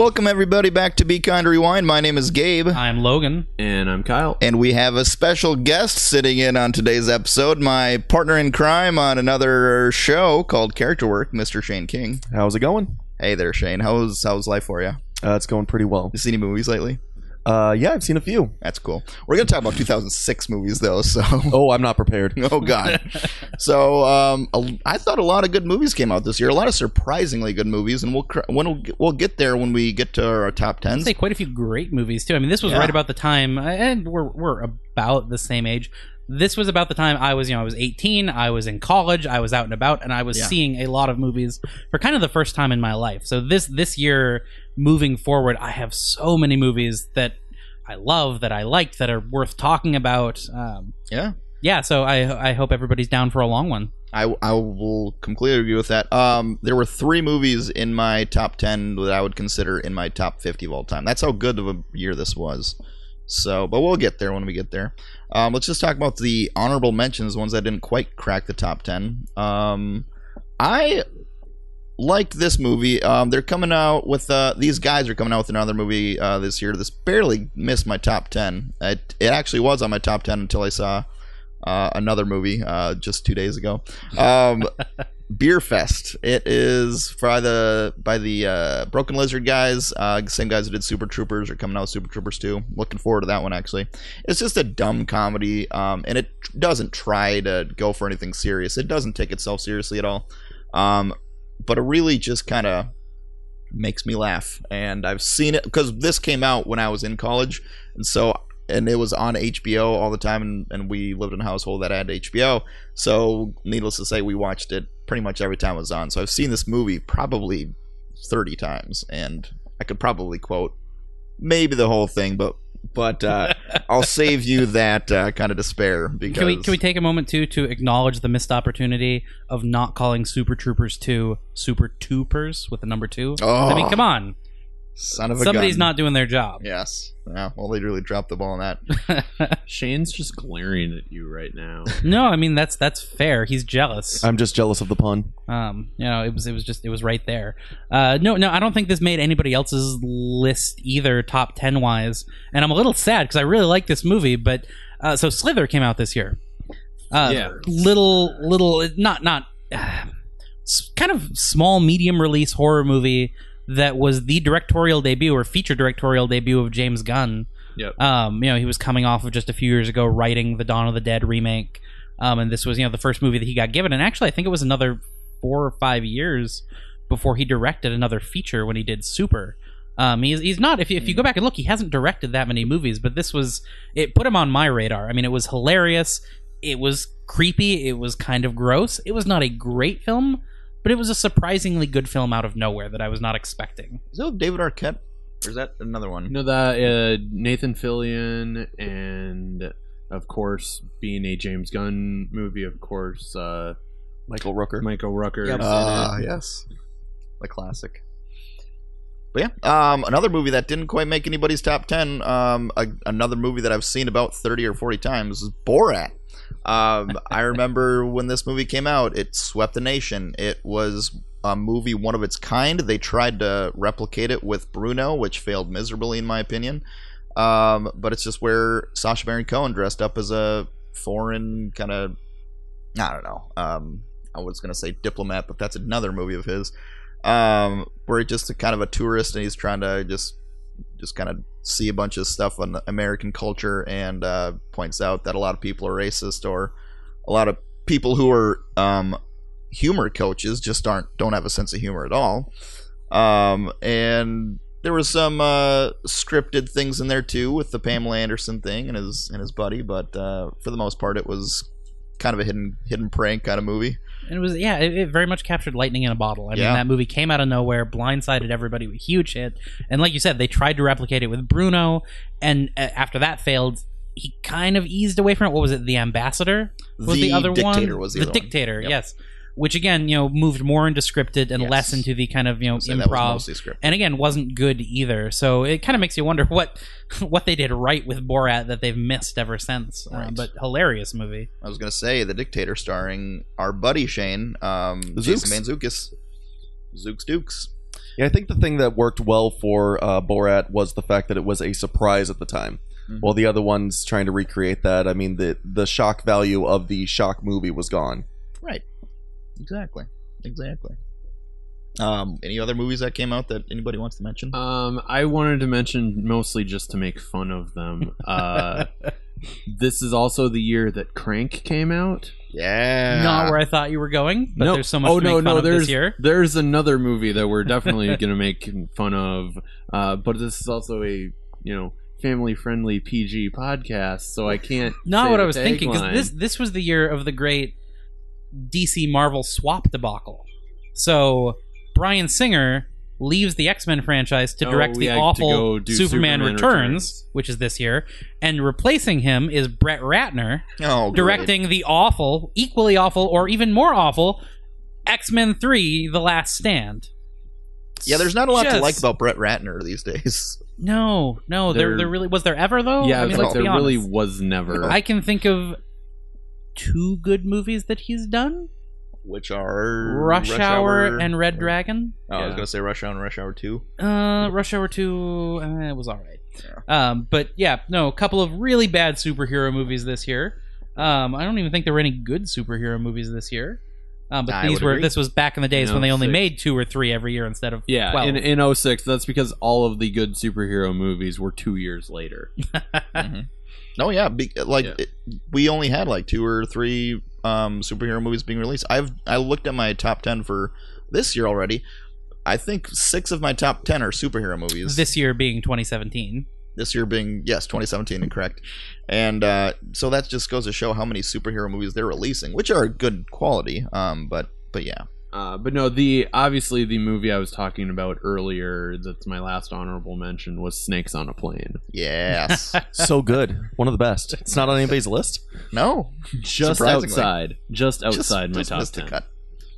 Welcome everybody back to Be Kind Rewind. My name is Gabe, I'm Logan. And I'm Kyle. and we have a special guest sitting in on today's episode. My partner in crime on another show called Character Work, Mr. Shane King. How's it going? Hey there, Shane. How's how's life for you? Uh, it's going pretty well. You seen any movies lately? Uh, yeah, I've seen a few. That's cool. We're gonna talk about 2006 movies though, so Oh, I'm not prepared. oh god. so um, a- I thought a lot of good movies came out this year. A lot of surprisingly good movies, and we'll cr- when we'll, get- we'll get there when we get to our top I'd say quite a few great movies too. I mean, this was Yeah. right about the time, and we're we're about the same age. This was about the time I was, you know, I was 18. I was in college. I was out and about, and I was Yeah. seeing a lot of movies for kind of the first time in my life. So this this year, moving forward, I have so many movies that I love, that I liked, that are worth talking about. Um, Yeah. yeah. So I I hope everybody's down for a long one. I, I will completely agree with that. Um, there were three movies in my top 10 that I would consider in my top 50 of all time. That's how good of a year this was. So, but we'll get there when we get there. Um, let's just talk about the honorable mentions, ones that didn't quite crack the top 10. Um, I liked this movie. Um, they're coming out with uh, these guys are coming out with another movie uh, this year. This barely missed my top 10. It, it actually was on my top 10 until I saw uh, another movie uh, just two days ago. Um, Beerfest. It is by the by the uh, Broken Lizard guys, uh, same guys who did Super Troopers are coming out with Super Troopers 2. Looking forward to that one actually. It's just a dumb comedy, um, and it doesn't try to go for anything serious. It doesn't take itself seriously at all, um, but it really just kind of makes me laugh. And I've seen it because this came out when I was in college, and so and it was on HBO all the time, and, and we lived in a household that had HBO. So, needless to say, we watched it pretty much every time it was on. So, I've seen this movie probably 30 times, and I could probably quote maybe the whole thing, but but uh, I'll save you that uh, kind of despair because Can we can we take a moment too to acknowledge the missed opportunity of not calling Super Troopers two Super Troopers with the number two? I mean, Oh. come on, son of a somebody's gun. not doing their job. Yes. Yeah. Well, they really dropped the ball on that. Shane's just glaring at you right now. no, I mean that's that's fair. He's jealous. I'm just jealous of the pun. Um, you know, it was it was just it was right there. Uh, no, no, I don't think this made anybody else's list either, top ten wise. And I'm a little sad because I really like this movie, but uh, so Slither came out this year. Uh, Yeah. little little not not uh, kind of small medium release horror movie that was the directorial debut or feature directorial debut of James Gunn. Yep. Um, you know, he was coming off of just a few years ago writing the Dawn of the Dead remake. Um, and this was, you know, the first movie that he got given. And actually, I think it was another four or five years before he directed another feature when he did Super. Um, he's, he's not, if you, if you go back and look, he hasn't directed that many movies, but this was, it put him on my radar. I mean, it was hilarious. It was creepy. It was kind of gross. It was not a great film, but it was a surprisingly good film out of nowhere that I was not expecting. Is that David Arquette? Or is that another one? No, know that uh, Nathan Fillion and of course being a James Gunn movie, of course uh, Michael Rooker. Michael Rooker. Yep. Ah, yes. The classic. But yeah, um, another movie that didn't quite make anybody's top 10, um, a, another movie that I've seen about 30 or 40 times is Borat. Um, I remember when this movie came out, it swept the nation. It was a movie one of its kind. They tried to replicate it with Bruno, which failed miserably, in my opinion. Um, but it's just where Sacha Baron Cohen dressed up as a foreign kind of, I don't know. Um, I was gonna say diplomat, but that's another movie of his. Um, where he's just a kind of a tourist and he's trying to just just kind of see a bunch of stuff on American culture and uh, points out that a lot of people are racist or a lot of people who are um, humor coaches just aren't don't have a sense of humor at all. Um, and there were some uh, scripted things in there too with the Pamela Anderson thing and his and his buddy, but uh, for the most part, it was kind of a hidden hidden prank kind of movie. And it was yeah, it, it very much captured lightning in a bottle. I Yeah. mean, that movie came out of nowhere, blindsided everybody with a huge hit, and like you said, they tried to replicate it with Bruno, and uh, after that failed, he kind of eased away from it. What was it? The Ambassador was the, The other Dictator one. was the the. Dictator, Yep. yes. Which again, you know, moved more into scripted and Yes. less into the kind of you know So that was improv. mostly scripted. and again, wasn't good either. So it kind of makes you wonder what what they did right with Borat that they've missed ever since. Uh, Right. but hilarious movie. I was gonna say the Dictator, starring our buddy Shane, um, The Jason Mantzoukas, Zooks Dukes. Yeah, I think the thing that worked well for uh, Borat was the fact that it was a surprise at the time. Mhm. While the other ones trying to recreate that, I mean, the the shock value of the shock movie was gone. Right. Exactly. Exactly. Um, any other movies that came out that anybody wants to mention? Um, I wanted to mention mostly just to make fun of them. Uh, this is also the year that Crank came out. yeah. Not where I thought you were going, but No. there's so much oh to no, make fun no, of there's this year. there's another movie that we're definitely gonna make fun of. Uh, but this is also a you know family friendly PG podcast, so I can't. Not say what the I was thinking because this this was the year of the great DC Marvel swap debacle. So Bryan Singer leaves the X Men franchise to Oh, direct the yeah, to awful Superman, Superman Returns, Returns. which is this year, and replacing him is Brett Ratner Oh, great. directing the awful, equally awful, or even more awful X Men Three: The Last Stand. Yeah, there's not a lot to like about Brett Ratner these days. No, no, there, There- there really was there ever though. yeah, I mean, like there really was never. I can think of two good movies that he's done: Which are Rush, Hour and Red Dragon. Oh, I was gonna say Rush Hour and Rush Hour Two. Uh, Rush Hour Two, uh, it was all right. Um, but yeah, no, a couple of really bad superhero movies this year. Um, I don't even think there were any good superhero movies this year. Um, but I these were agree. this was back in the days No, when they only made two or three every year instead of yeah, 12. in in 06, that's because all of the good superhero movies were two years later. Mhm. Oh yeah, be, like Yeah. It, we only had like two or three um, superhero movies being released. I've I looked at my top ten for this year already. I think six of my top ten are superhero movies. this year being 2017. this year being yes 2017 incorrect and uh, so that just goes to show how many superhero movies they're releasing which are good quality um but but yeah Uh, but no, the obviously the movie I was talking about earlier, that's my last honorable mention, was Snakes on a Plane. yes so good, one of the best. It's not on anybody's list. no Just outside, just outside Just- my just top ten. cut.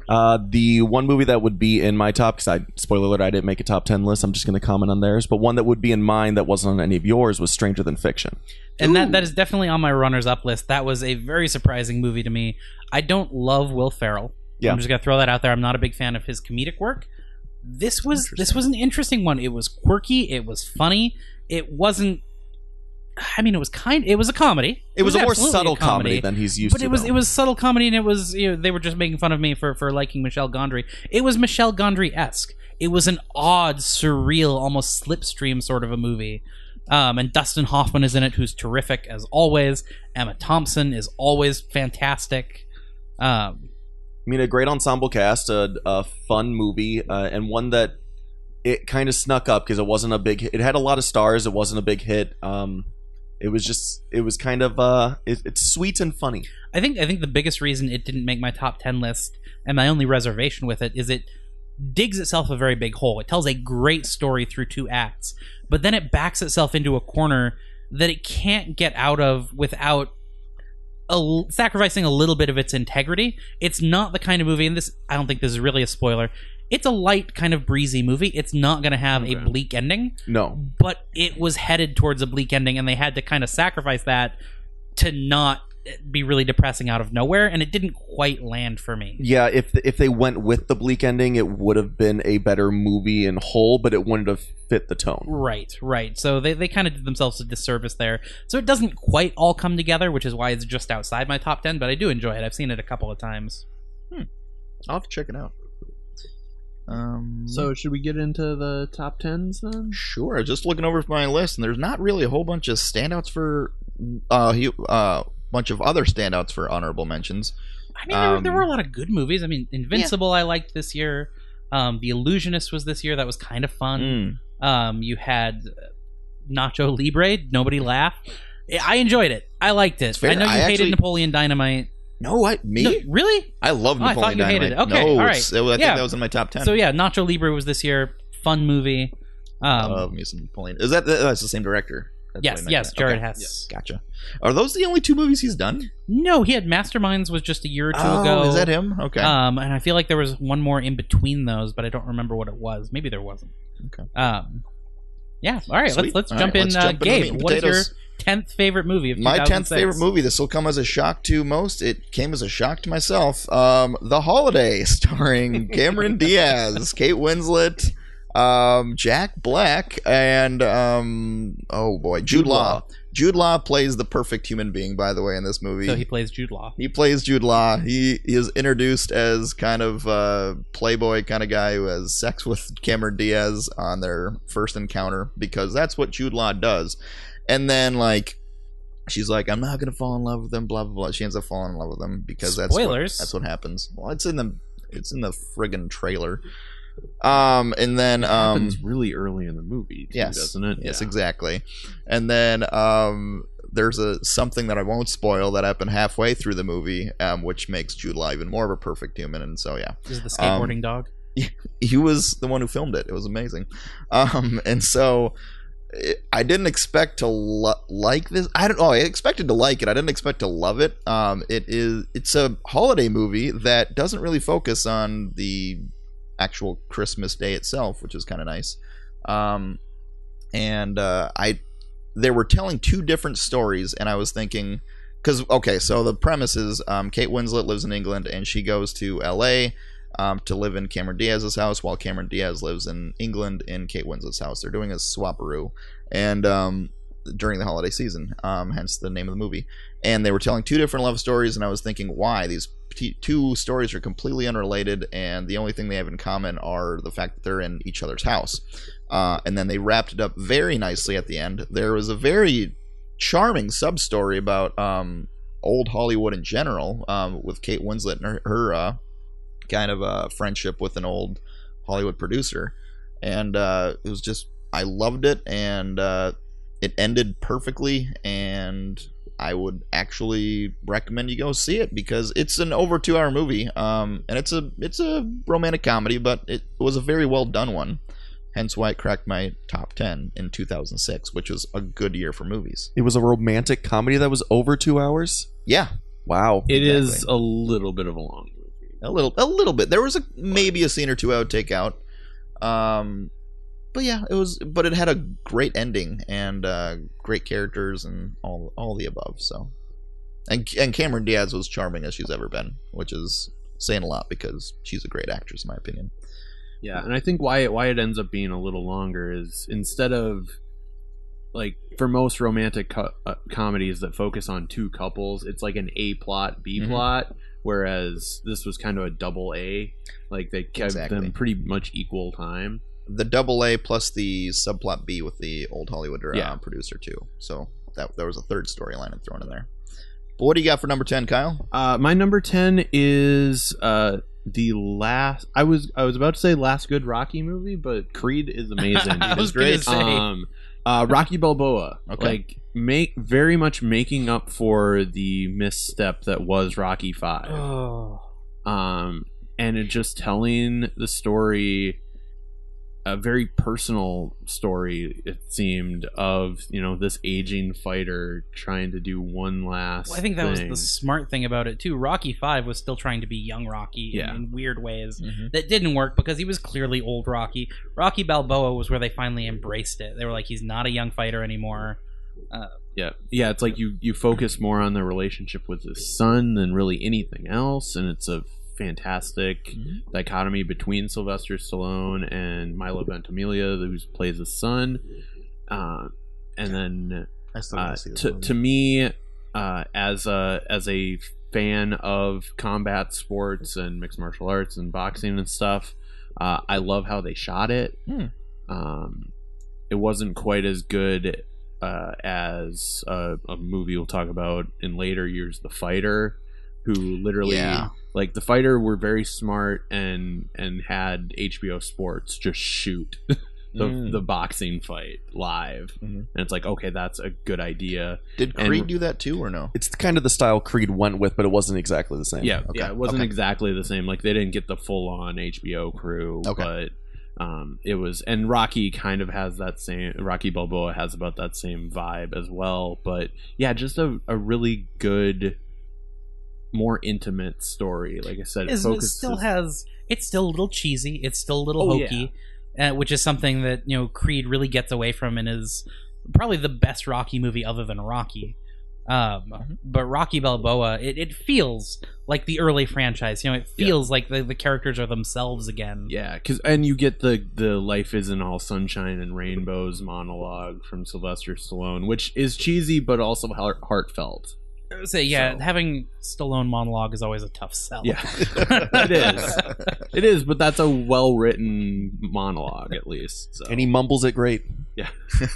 Uh, the one movie that would be in my top, because I spoiler alert, I didn't make a top ten list. I'm just going to comment on theirs. But one that would be in mine that wasn't on any of yours was Stranger Than Fiction. And that, that is definitely on my runners up list. That was a very surprising movie to me. I don't love Will Ferrell. Yeah. I'm just gonna throw that out there. I'm not a big fan of his comedic work. This was this was an interesting one. It was quirky. It was funny. It wasn't. I mean, it was kind. It was a comedy. It was, a more absolutely subtle comedy. than he's used but to. it was though. it was subtle comedy, and it was you know they were just making fun of me for for liking Michel Gondry. It was Michel Gondry esque. It was an odd, surreal, almost slipstream sort of a movie. Um, and Dustin Hoffman is in it, who's terrific as always. Emma Thompson is always fantastic. Um, I mean, a great ensemble cast, a, a fun movie, uh, and one that it kind of snuck up because it wasn't a big. It had a lot of stars. It wasn't a big hit. Um, it was just. It was kind of. Uh, it, it's sweet and funny. I think I think the biggest reason it didn't make my top ten list, and my only reservation with it, is it digs itself a very big hole. It tells a great story through two acts, but then it backs itself into a corner that it can't get out of without a sacrificing a little bit of its integrity. It's not the kind of movie, and this I don't think this is really a spoiler. It's a light, kind of breezy movie. It's not going to have a bleak ending No, but it was headed towards a bleak ending and they had to kind of sacrifice that to not be really depressing out of nowhere and it didn't quite land for me yeah. If if they went with the bleak ending, it would have been a better movie in whole, but it wouldn't have fit the tone. right right so they, they kind of did themselves a disservice there so it doesn't quite all come together which is why it's just outside my top 10 but i do enjoy it i've seen it a couple of times i'll have to check it out um So should we get into the top tens then? Sure. Just looking over my list, and there's not really a whole bunch of standouts for uh, a uh, bunch of other standouts for honorable mentions. i mean there, were- there Um, were a lot of good movies i mean invincible i liked this year um, the illusionist was this year that was kind of fun Mm. Um, you had Nacho Libre. Nobody laughed. I enjoyed it. I liked it. I know you I hated actually- Napoleon Dynamite. No, what me? No, really? I love Oh, I Napoleon thought you hated Dynamite. it. Okay, no, all it's- I think Yeah. that was in my top ten. So yeah, Nacho Libre was this year. Fun movie. I Um, love me some Napoleon. Is that that's the same director? That's yes, yes, Jared Okay. Hess. Gotcha. Are those the only two movies he's done? No, he had Masterminds was just a year or two oh, ago. is that him? Okay. Um, and I feel like there was one more in between those, but I don't remember what it was. Maybe there wasn't. Okay. Um, yeah. All right. Sweet. Let's let's All jump right, in. let's uh, jump into the meat Gabe, what is your tenth favorite movie of my tenth favorite movie. This will come as a shock to most. It came as a shock to myself. Um, The Holiday, starring Cameron Diaz, Kate Winslet, um, Jack Black and um, oh boy, Jude, Jude Law. Law. Jude Law plays the perfect human being. By the way, in this movie, So he plays Jude Law. he plays Jude Law. He, he is introduced as kind of a playboy kind of guy who has sex with Cameron Diaz on their first encounter because that's what Jude Law does. And then like she's like, I'm not gonna fall in love with him. Blah blah blah. She ends up falling in love with him because that's what, that's what happens. Well, it's in the it's in the friggin' trailer. Um, and then It um, happens really early in the movie, too, yes, doesn't it? Yes, Yeah. exactly. And then um, there's a something that I won't spoil that happened halfway through the movie, um, which makes Jude Law even more of a perfect human. And so yeah, This is the Um, skateboarding dog. he was the one who filmed it. It was amazing. Um, and so I didn't expect to lo- like this. I don't. Oh, I expected to like it. I didn't expect to love it. Um, it is. It's a holiday movie that doesn't really focus on the actual Christmas day itself, which is kind of nice. Um, and uh, I, they were telling two different stories, and I was thinking, because okay, so the premise is um, Kate Winslet lives in England, and she goes to L.A. Um, to live in Cameron Diaz's house, while Cameron Diaz lives in England in Kate Winslet's house. They're doing a swaparoo, and um, during the holiday season, um, hence the name of the movie. And they were telling two different love stories, and I was thinking, why these two stories are completely unrelated, and the only thing they have in common are the fact that they're in each other's house. Uh, and then they wrapped it up very nicely at the end. There was a very charming sub story about um, old Hollywood in general, um, with Kate Winslet and her, her uh, kind of a friendship with an old Hollywood producer, and uh, it was just I loved it, and uh, it ended perfectly, and I would actually recommend you go see it because it's an over two hour movie, um, and it's a it's a romantic comedy, but it was a very well done one. Hence why it cracked my top ten in 2006, which was a good year for movies. It was a romantic comedy that was over two hours. Yeah, Wow. It is Exactly. a little bit of a long movie. a little a little bit. There was a maybe a scene or two I would take out. Um but yeah, it was but it had a great ending and uh great characters and all all the above, so and and Cameron Diaz was charming as she's ever been, which is saying a lot because she's a great actress in my opinion. Yeah, and I think why it why it ends up being a little longer is instead of like for most romantic co- uh, comedies that focus on two couples, it's like an A plot, B Mhm. plot, whereas this was kind of a double A. Like they kept Exactly. them pretty much equal time. The double A plus the subplot B with the old Hollywood uh, Yeah. producer too. So that there was a third storyline thrown in there. But what do you got for number 10, Kyle? Uh, my number ten is uh, the last. I was I was about to say last good Rocky movie, but Creed is amazing. I was great. gonna say. um, uh, Rocky Balboa. Okay. Like make very much making up for the misstep that was Rocky Five. oh. Um, and it just telling the story, a very personal story. It seemed of you know this aging fighter trying to do one last. Well, I think that was the smart thing about it too. Rocky Five was still trying to be young Rocky Yeah. in, in weird ways Mm-hmm. that didn't work because he was clearly old Rocky. Rocky Balboa was where they finally embraced it. They were like, he's not a young fighter anymore. Yeah, yeah. It's like you you focus more on the relationship with his son than really anything else, and it's a fantastic Mhm. dichotomy between Sylvester Stallone and Milo Ventimiglia, who plays his son. Uh, and then uh, to to me, uh, as a as a fan of combat sports and mixed martial arts and boxing and stuff, uh, I love how they shot it. Hmm. Um, it wasn't quite as good uh, as uh, a movie we'll talk about in later years, The Fighter, who literally Yeah. like the fighter were very smart and and had HBO Sports just shoot the Mm. the boxing fight live, Mhm. and it's like okay, that's a good idea. Did and- Creed do that too, or no? It's kind of the style Creed went with, but it wasn't exactly the same. Yeah, Okay, yeah, it wasn't okay. exactly the same. Like they didn't get the full on HBO crew, Okay. but um, it was. And Rocky kind of has that same. Rocky Balboa has about that same vibe as well. But yeah, just a, a really good, more intimate story. Like I said, it it still has it's still a little cheesy it's still a little Oh, hokey uh, which is something that you know creed really gets away from and is probably the best rocky movie other than rocky Um, but Rocky Balboa, it, it feels like the early franchise. You know, it feels like the, the characters are themselves again. Yeah, because and you get the the life isn't all sunshine and rainbows monologue from Sylvester Stallone, which is cheesy but also heart- heartfelt. So yeah, So- having Stallone monologue is always a tough sell. Yeah, it is. It is, but that's a well written monologue at least. So. and he mumbles it great. Yeah.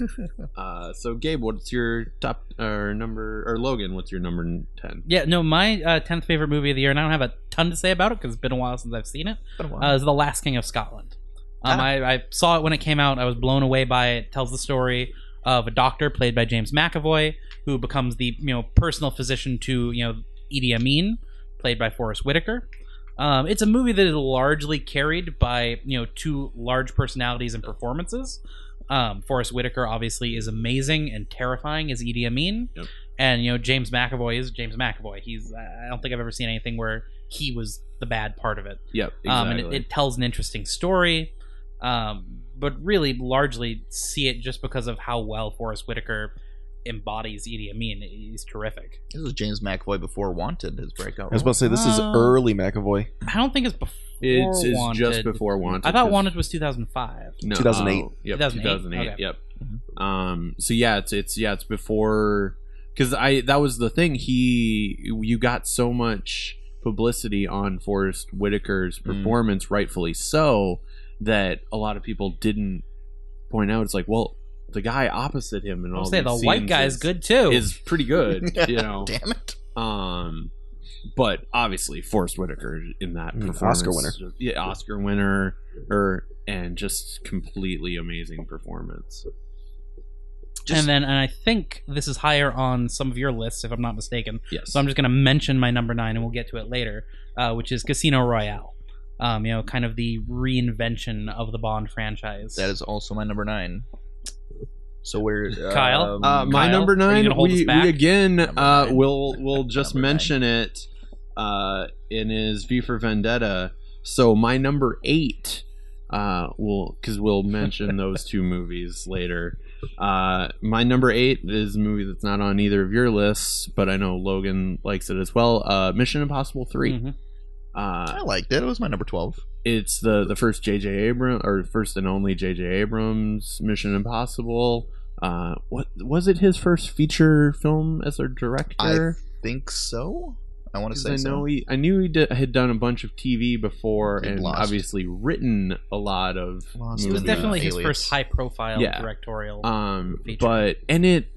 uh, so Gabe, what's your top or number or Logan? What's your number ten? Yeah, no, my uh, tenth favorite movie of the year, and I don't have a ton to say about it because it's been a while since I've seen it. Uh, is The Last King of Scotland. Um, Ah. I, I saw it when it came out. I was blown away by it. it. Tells the story of a doctor played by James McAvoy who becomes the you know personal physician to you know Idi Amin, played by Forest Whitaker. Um, it's a movie that is largely carried by you know two large personalities and performances. Um, Forest Whitaker obviously is amazing and terrifying as Idi Amin, Yep. and you know James McAvoy is James McAvoy. He's I don't think I've ever seen anything where he was the bad part of it. Yep, exactly. Um, and it, it tells an interesting story, um, but really largely see it just because of how well Forest Whitaker embodies Idi Amin. He's terrific. This is James McAvoy before Wanted, his breakout. I was about to say this is Uh, early McAvoy. I don't think it's before it's, it's Wanted. just before Wanted. I thought 'cause- Wanted was 2005. No, 2008. oh, yep, 2008? 2008. Okay. Yep. Um. So yeah, it's it's yeah, it's before because I that was the thing. He you got so much publicity on Forest Whitaker's Mm. performance, rightfully so, that a lot of people didn't point out. It's like, well, the guy opposite him and all I'll say the white scenes guy is is good too. Is pretty good, you know. Damn it. Um, but obviously Forest Whitaker in that Mm, performance, Oscar winner. yeah, Oscar winner, or and just completely amazing performance. Just- and then, and I think this is higher on some of your lists, if I'm not mistaken. Yes, So I'm just going to mention my number nine, and we'll get to it later, uh, which is Casino Royale. Um, you know, kind of the reinvention of the Bond franchise. That is also my number nine. So we're Kyle? um, uh, my Kyle, number nine. We, we again uh, will will just Number nine. mention it uh, in his V for Vendetta. So my number eight uh, will because we'll mention those two movies later. Uh, my number eight is a movie that's not on either of your lists, but I know Logan likes it as well. Uh, Mission Impossible 3 Mhm. I Uh, liked it. It was my number twelve. it's the the first J.J. Abrams or first and only J.J. Abrams Mission Impossible. Uh, what was it? His first feature film as a director? I think so. I want to 'Cause say I so. know he, I knew he did, had done a bunch of TV before, Did and Lost. obviously written a lot of. Lost It was and, movies. definitely his Alias. first high-profile Yeah. directorial. Um, feature. but and it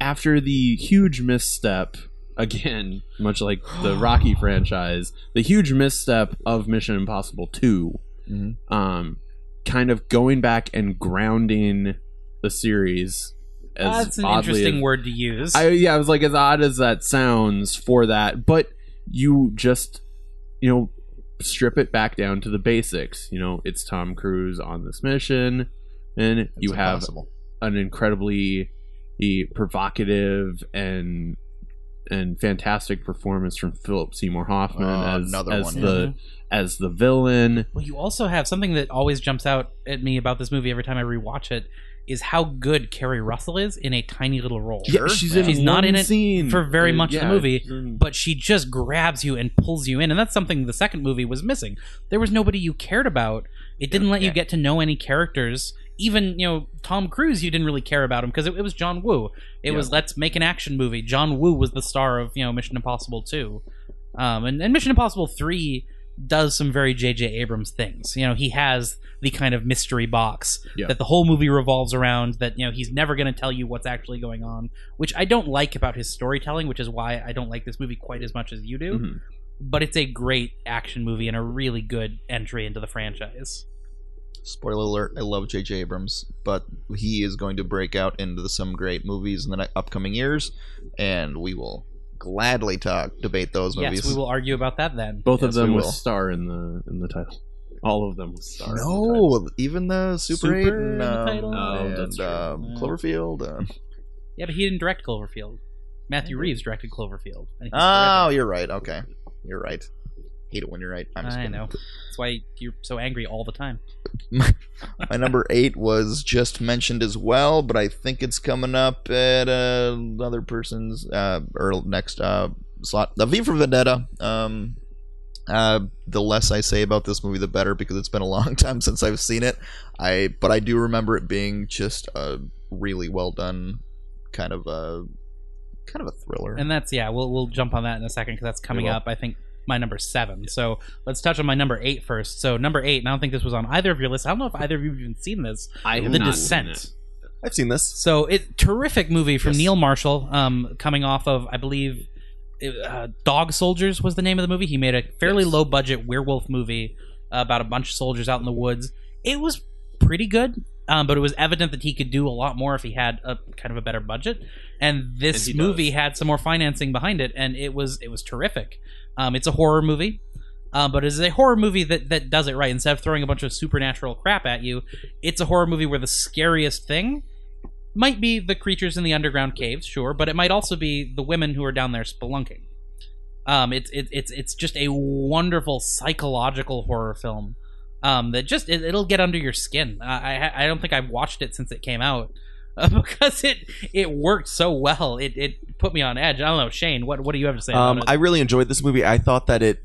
after the huge misstep again, much like the Rocky franchise, the huge misstep of Mission Impossible 2 Mhm. um, kind of going back and grounding the series. As That's an interesting as- word to use. I yeah, I was like as odd as that sounds for that, but you just you know strip it back down to the basics. You know, it's Tom Cruise on this mission, and It's you have impossible. an incredibly eh, provocative and and fantastic performance from Philip Seymour Hoffman Uh, as another as one, the as the villain. Well, you also have something that always jumps out at me about this movie every time I rewatch it is how good Keri Russell is in a tiny little role. Sure, she's yeah. in She's not in it scene for very Uh, much of the movie, in- But she just grabs you and pulls you in, and that's something the second movie was missing. There was nobody you cared about. It didn't let you Yeah. get to know any characters. Even you know Tom Cruise, you didn't really care about him because it, it was John Woo. It Yeah. was let's make an action movie. John Woo was the star of you know Mission Impossible two, um, and, and Mission Impossible three does some very J.J. Abrams things. You know he has the kind of mystery box Yeah. that the whole movie revolves around. That you know he's never going to tell you what's actually going on, which I don't like about his storytelling. Which is why I don't like this movie quite as much as you do Mhm. but it's a great action movie and a really good entry into the franchise. Spoiler alert: I love J.J. Abrams, but he is going to break out into some great movies in the upcoming years, and we will gladly talk, debate those movies. Yes, we will argue about that then. Both of them with will. star in the in the title. All of them with star. in the title. No, even the Super, Super 8 and, um. Oh, and, that's um, Yeah. Cloverfield. Uh, Yeah, but he didn't direct Cloverfield. Matthew Reeves directed Cloverfield. oh, you're right. Okay, you're right. Hate it when you're right. I'm just I kidding. know. That's why you're so angry all the time. My number eight was just mentioned as well, but I think it's coming up at uh, another person's uh, or next uh, slot. The V for Vendetta. Um, uh, the less I say about this movie, the better, because it's been a long time since I've seen it. I but I do remember it being just a really well done kind of a kind of a thriller. And that's yeah. We'll we'll jump on that in a second because that's coming up. I think my number seven. So let's touch on my number eight first. So number eight, and I don't think this was on either of your lists. I don't know if either of you have even seen this. I have The not Descent. seen it. I've seen this. So it terrific movie from Yes. Neil Marshall, um, coming off of I believe uh, Dog Soldiers was the name of the movie. He made a fairly Yes. low budget werewolf movie about a bunch of soldiers out in the woods. It was pretty good, um, but it was evident that he could do a lot more if he had a kind of a better budget. And this And movie does. had some more financing behind it, and it was it was terrific. Um, it's a horror movie. Um, but it's a horror movie that, that does it right. Instead of throwing a bunch of supernatural crap at you, it's a horror movie where the scariest thing might be the creatures in the underground caves, sure, but it might also be the women who are down there spelunking. Um, it's it, it's it's just a wonderful psychological horror film um, that just it, it'll get under your skin. I, I I don't think I've watched it since it came out because it it worked so well. It it put me on edge. I don't know, Shane. What what do you have to say Um, I really enjoyed this movie. I thought that it.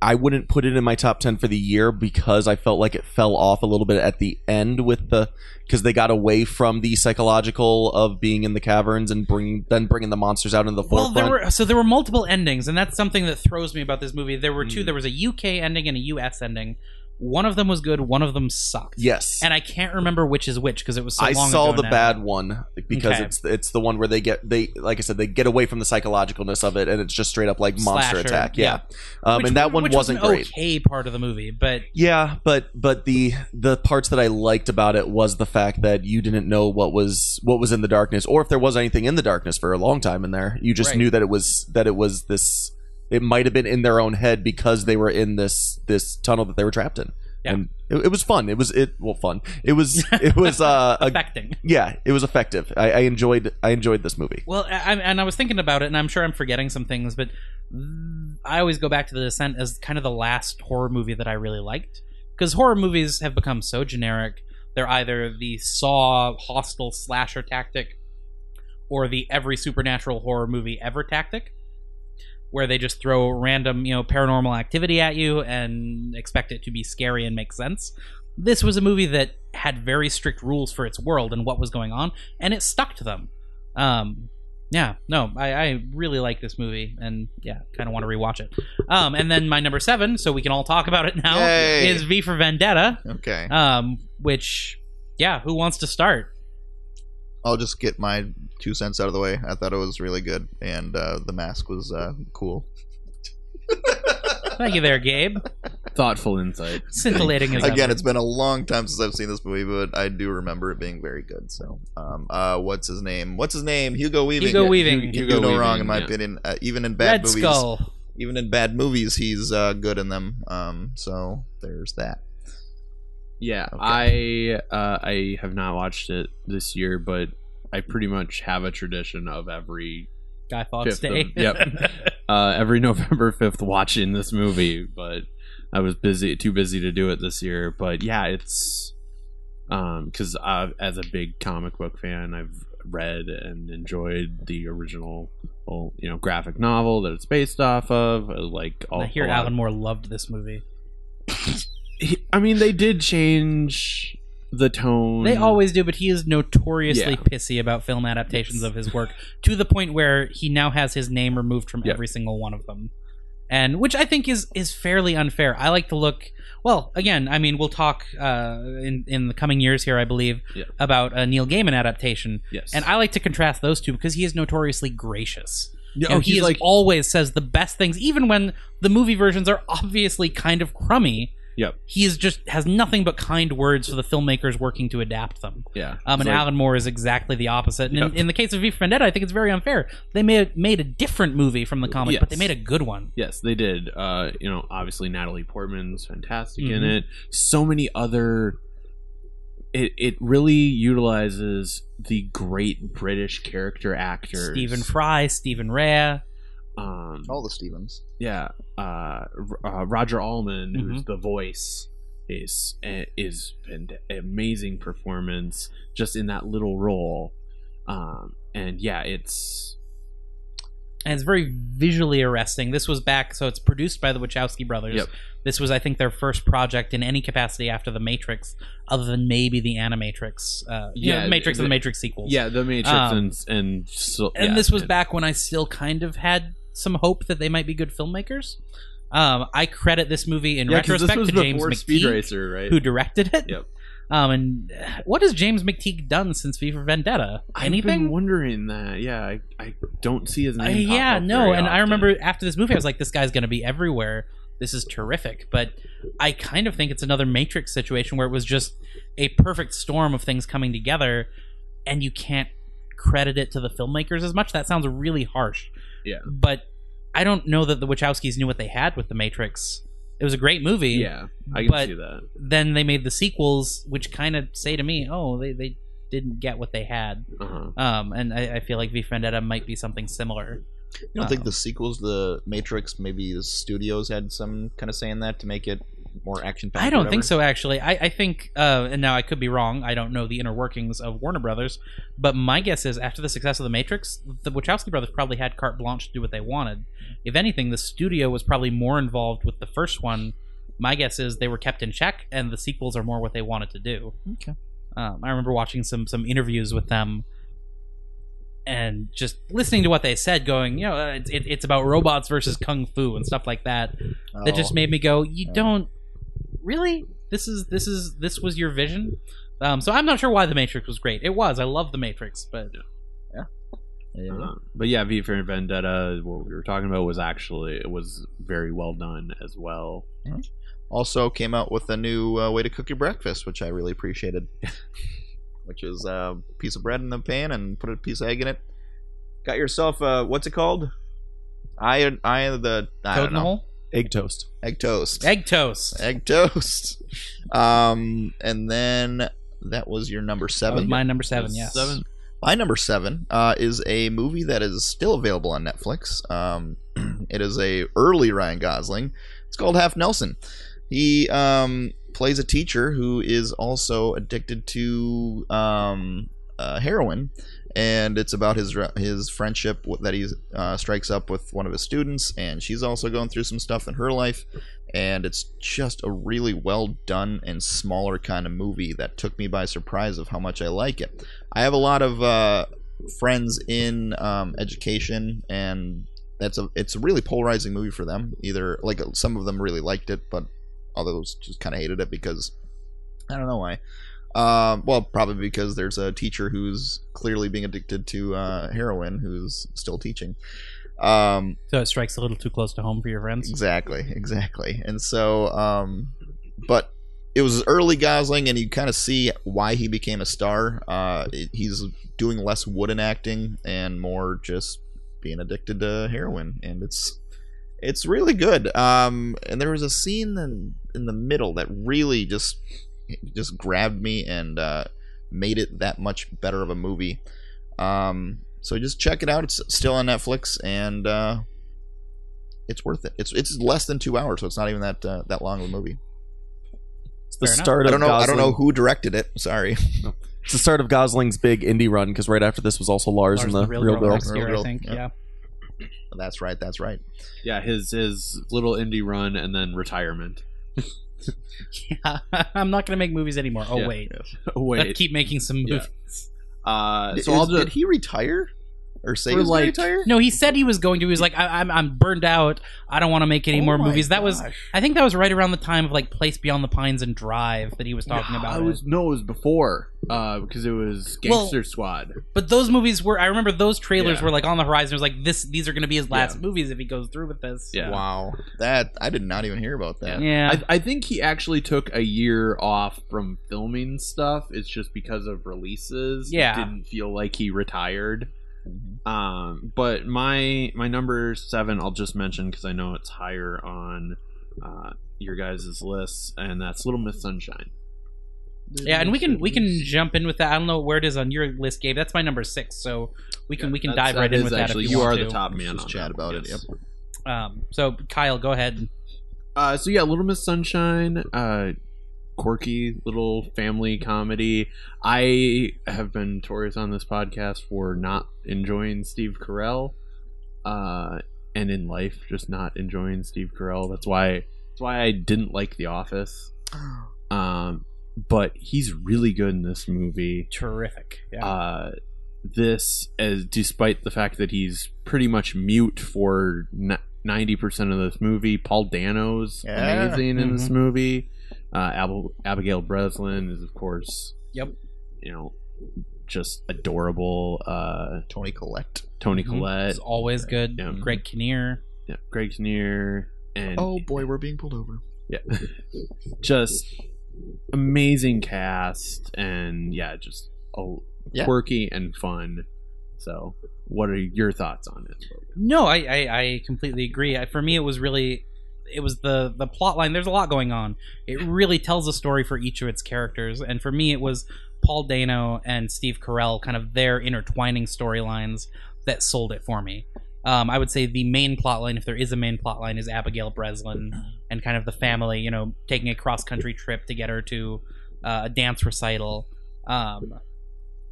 I wouldn't put it in my top ten for the year because I felt like it fell off a little bit at the end with the because they got away from the psychological of being in the caverns and bringing then bringing the monsters out in the well, forefront. there were so there were multiple endings, and that's something that throws me about this movie. There were two. Mm. There was a UK ending and a US ending. One of them was good. One of them sucked. yes, and I can't remember which is which because it was so I long saw ago the now. bad one because Okay. it's it's the one where they get they like I said they get away from the psychologicalness of it and it's just straight up like monster Slasher, attack. yeah. Um, Which- and that one which wasn't was an great. Okay, part of the movie, but Yeah, but but the the parts that I liked about it was the fact that you didn't know what was what was in the darkness, or if there was anything in the darkness for a long time in there. You just Right. knew that it was that it was this. It might have been in their own head because they were in this this tunnel that they were trapped in, Yeah. and it, it was fun. It was it well fun. It was it was uh a, affecting. yeah, it was effective. I, I enjoyed I enjoyed this movie. Well, I, and I was thinking about it, and I'm sure I'm forgetting some things, but I always go back to The Descent as kind of the last horror movie that I really liked because horror movies have become so generic. They're either the Saw Hostel slasher tactic or the every supernatural horror movie ever tactic, where they just throw random, you know, paranormal activity at you and expect it to be scary and make sense. This was a movie that had very strict rules for its world and what was going on, and it stuck to them. Um, yeah, no, I, I really like this movie, and yeah, kind of want to rewatch it. Um, and then my number seven, so we can all talk about it now, Yay. is V for Vendetta. okay, Um, which, yeah, who wants to start? I'll just get my two cents out of the way. I thought it was really good, and uh, the mask was uh, cool. Thank you, there, Gabe. Thoughtful insight. Scintillating as Again, ever. it's been a long time since I've seen this movie, but I do remember it being very good. So, um, uh, what's his name? What's his name? Hugo Weaving. Hugo Yeah, Weaving. You can Hugo do no Weaving, wrong, in my yeah. opinion. Uh, even in bad Red movies, Skull. even in bad movies, he's uh, good in them. Um, so there's that. Yeah, Okay. I uh, I have not watched it this year, but I pretty much have a tradition of every Guy Fawkes Fifth of- Day. yep. uh, every November fifth watching this movie, but I was busy, too busy to do it this year. But yeah, it's um because as a big comic book fan, I've read and enjoyed the original, well, you know, graphic novel that it's based off of. Like, all, I hear Alan Moore loved this movie. He- I mean, they did change the tone. They always do, but he is notoriously Yeah. pissy about film adaptations of his work to the point where he now has his name removed from every single one of them. And which I think is is fairly unfair. I like to look well. Again, I mean, we'll talk uh, in in the coming years here, I believe, Yeah. about a Neil Gaiman adaptation. yes, And I like to contrast those two because he is notoriously gracious. Yeah, oh, he he's is like always says the best things, even when the movie versions are obviously kind of crummy. Yep. He is just has nothing but kind words for the filmmakers working to adapt them. yeah. Um, and like- Alan Moore is exactly the opposite. And Yep. in, in the case of V for Vendetta, I think it's very unfair. They made made a different movie from the comic, but they made a good one. Yes, they did. Uh, you know, obviously Natalie Portman's fantastic in Mhm. it. So many other. It it really utilizes the great British character actors. Stephen Fry, Stephen Rea. Um, All the Stevens. yeah, uh, uh, Roger Allam, who's Mm-hmm. the voice, is is an amazing performance just in that little role. Um, and yeah, it's and it's very visually arresting. This was back, so it's produced by the Wachowski brothers. Yep. This was, I think, their first project in any capacity after The Matrix, other than maybe the Animatrix. Uh, yeah, Yeah, the Matrix the- and the Matrix sequels. yeah, the Matrix Um, and and so, and yeah, this was and- back when I still kind of had some hope that they might be good filmmakers. Um, I credit this movie in Yeah, retrospect to James McTeigue, Racer, right? who directed it. Yep. Um, and uh, what has James McTeigue done since V for Vendetta? I've Anything? been wondering that. Yeah, I, I don't see his Uh, name. pop yeah, no, and I remember after this movie, I was like, this guy's going to be everywhere. This is terrific. But I kind of think it's another Matrix situation where it was just a perfect storm of things coming together, and you can't credit it to the filmmakers as much. That sounds really harsh. Yeah. But I don't know that the Wachowskis knew what they had with The Matrix. It was a great movie. Yeah, I can but- see that. Then they made the sequels, which kind of say to me, oh, they, they didn't get what they had. Uh-huh. Um, and I, I feel like V for Vendetta might be something similar. You don't think Um, the sequels, the Matrix, maybe the studios had some kind of say in that to make it more action packed? I don't think so. Actually, I, I think, uh, and now I could be wrong. I don't know the inner workings of Warner Brothers, but my guess is after the success of the Matrix, the Wachowski brothers probably had carte blanche to do what they wanted. If anything, the studio was probably more involved with the first one. My guess is they were kept in check, and the sequels are more what they wanted to do. Okay. Um, I remember watching some some interviews with them, and just listening to what they said, going, you know, uh, it's it, it's about robots versus kung fu and stuff like that that just Oh. made me go you Yeah. don't really this is this is this was your vision um, so i'm not sure why the matrix was great it was i love the matrix but Yeah, yeah. Uh, but yeah, V for Vendetta, what we were talking about was actually it was very well done as well. Also came out with a new uh, way to cook your breakfast, which I really appreciated. which is a piece of bread in the pan and put a piece of egg in it. Got yourself uh, what's it called? Eye, eye of the I code don't in the know. Hole Egg toast. Egg toast. egg toast Egg toast. Um, and then that was your number that seven. my number seven yes Seven. My number seven uh, is a movie that is still available on Netflix. Um, it is a early Ryan Gosling. It's called Half Nelson. He um, plays a teacher who is also addicted to um, uh, heroin, and it's about his his friendship that he uh, strikes up with one of his students, and she's also going through some stuff in her life. And it's just a really well done and smaller kind of movie that took me by surprise of how much I like it. I have a lot of uh, friends in um, education, and that's a it's a really polarizing movie for them. Either like some of them really liked it, but others just kind of hated it because I don't know why. Um, well, probably because there's a teacher who's clearly being addicted to uh, heroin who's still teaching. Um, so it strikes a little too close to home for your friends Exactly, exactly. And so, um, but it was early Gosling, and you kind of see why he became a star. Uh, it- he's doing less wooden acting and more just being addicted to heroin, and it's it's really good. Um, and there was a scene in in the middle that really just just grabbed me and uh, made it that much better of a movie. Um, so just check it out. It's still on Netflix, and uh, it's worth it. It's it's less than two hours, so it's not even that uh, that long of a movie. It's the Fair enough. start I don't know. I don't know who directed it. Sorry. It's the start of Gosling's big indie run because right after this was also Lars, and the, Real, Girl. next year, Real Girl, I think. yeah. Yeah. That's right. That's right. Yeah, his his little indie run and then retirement. yeah. I'm not gonna make movies anymore. Oh Yeah. wait, let's Wait, keep making some Yeah. movies. uh, Did- so I'll is- just did he retire or say he was gonna like- retire? No, he said he was going to. He was like, I, "I'm I'm burned out. I don't want to make any Oh more my movies." That was, gosh. I think, that was right around the time of like Place Beyond the Pines and Drive that he was talking No, about. I it. was no, it was before uh, because it was Well- Gangster Squad. But those movies were. I remember those trailers Yeah. were like on the horizon. It was like this. These are going to be his last Yeah. movies if he goes through with this. Yeah. Wow. That I did not even hear about that. Yeah. I, I think he actually took a year off from filming stuff. It's just because of releases. Yeah. Didn't feel like he retired. Mhm. Um, but my my number seven, I'll just mention because I know it's higher on uh, your guys' list, and that's Little Miss Sunshine. Yeah, and we can we can jump in with that. I don't know where it is on your list, Gabe. That's my number six, so we can we can dive right in is with that. Actually, if you, you, are want the top man. Just on chat that about one, it, Yep. Um, so Kyle, go ahead. Uh, so yeah, Little Miss Sunshine, uh, quirky little family comedy. I have been notorious on this podcast for not enjoying Steve Carell, uh, and in life just not enjoying Steve Carell. That's why that's why I didn't like The Office. Um, but he's really good in this movie. Terrific. Yeah. Uh, this, as despite the fact that he's pretty much mute for ninety percent of this movie, Paul Dano's Yeah. amazing in this Mhm. movie. Uh, Ab- Abigail Breslin is, of course, Yep. you know, just adorable. Uh, Toni Collette. Toni Mhm. Collette, It's always good. Yeah. Greg Kinnear. yeah, Greg Kinnear, and Oh boy, we're being pulled over. yeah, just amazing cast, and yeah, just oh, Yeah. quirky and fun. So, what are your thoughts on it? No, I, I, I completely agree. I, for me, it was really, it was the the plot line. There's a lot going on. It really tells a story for each of its characters, and for me, it was Paul Dano and Steve Carell, kind of their intertwining storylines that sold it for me. Um, I would say the main plot line, if there is a main plot line, is Abigail Breslin and kind of the family, you know, taking a cross country trip to get her to uh, a dance recital. Um,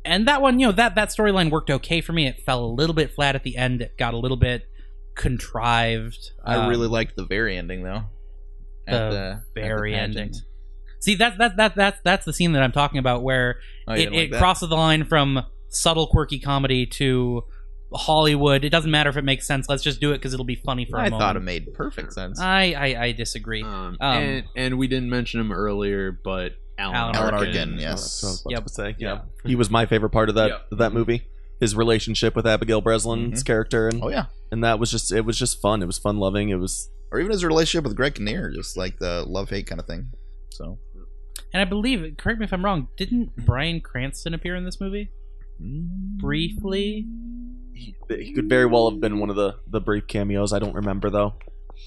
and that one, you know, that that storyline worked okay for me. It fell a little bit flat at the end. It got a little bit contrived. I Um, really liked the very ending though. At the at very pageant. ending. See, that that that that that's the scene that I'm talking about, where Oh, it, didn't it crosses the line from subtle, quirky comedy to Hollywood. It doesn't matter if it makes sense. Let's just do it because it'll be funny for a I moment. thought it made perfect sense. I, I I disagree. Um, Um, and and we didn't mention him earlier, but Alan, Alan Alan Arkin. Arkin, yes. what I Yep. Yeah. Yeah. he was my favorite part of that Yep. of that movie. His relationship with Abigail Breslin's character, and oh yeah, and that was just it was just fun. It was fun loving. It was or even his relationship with Greg Kinnear, just like the love hate kind of thing. So and I believe, correct me if I'm wrong, didn't Bryan Cranston appear in this movie briefly? he, he could very well have been one of the the brief cameos. I don't remember though.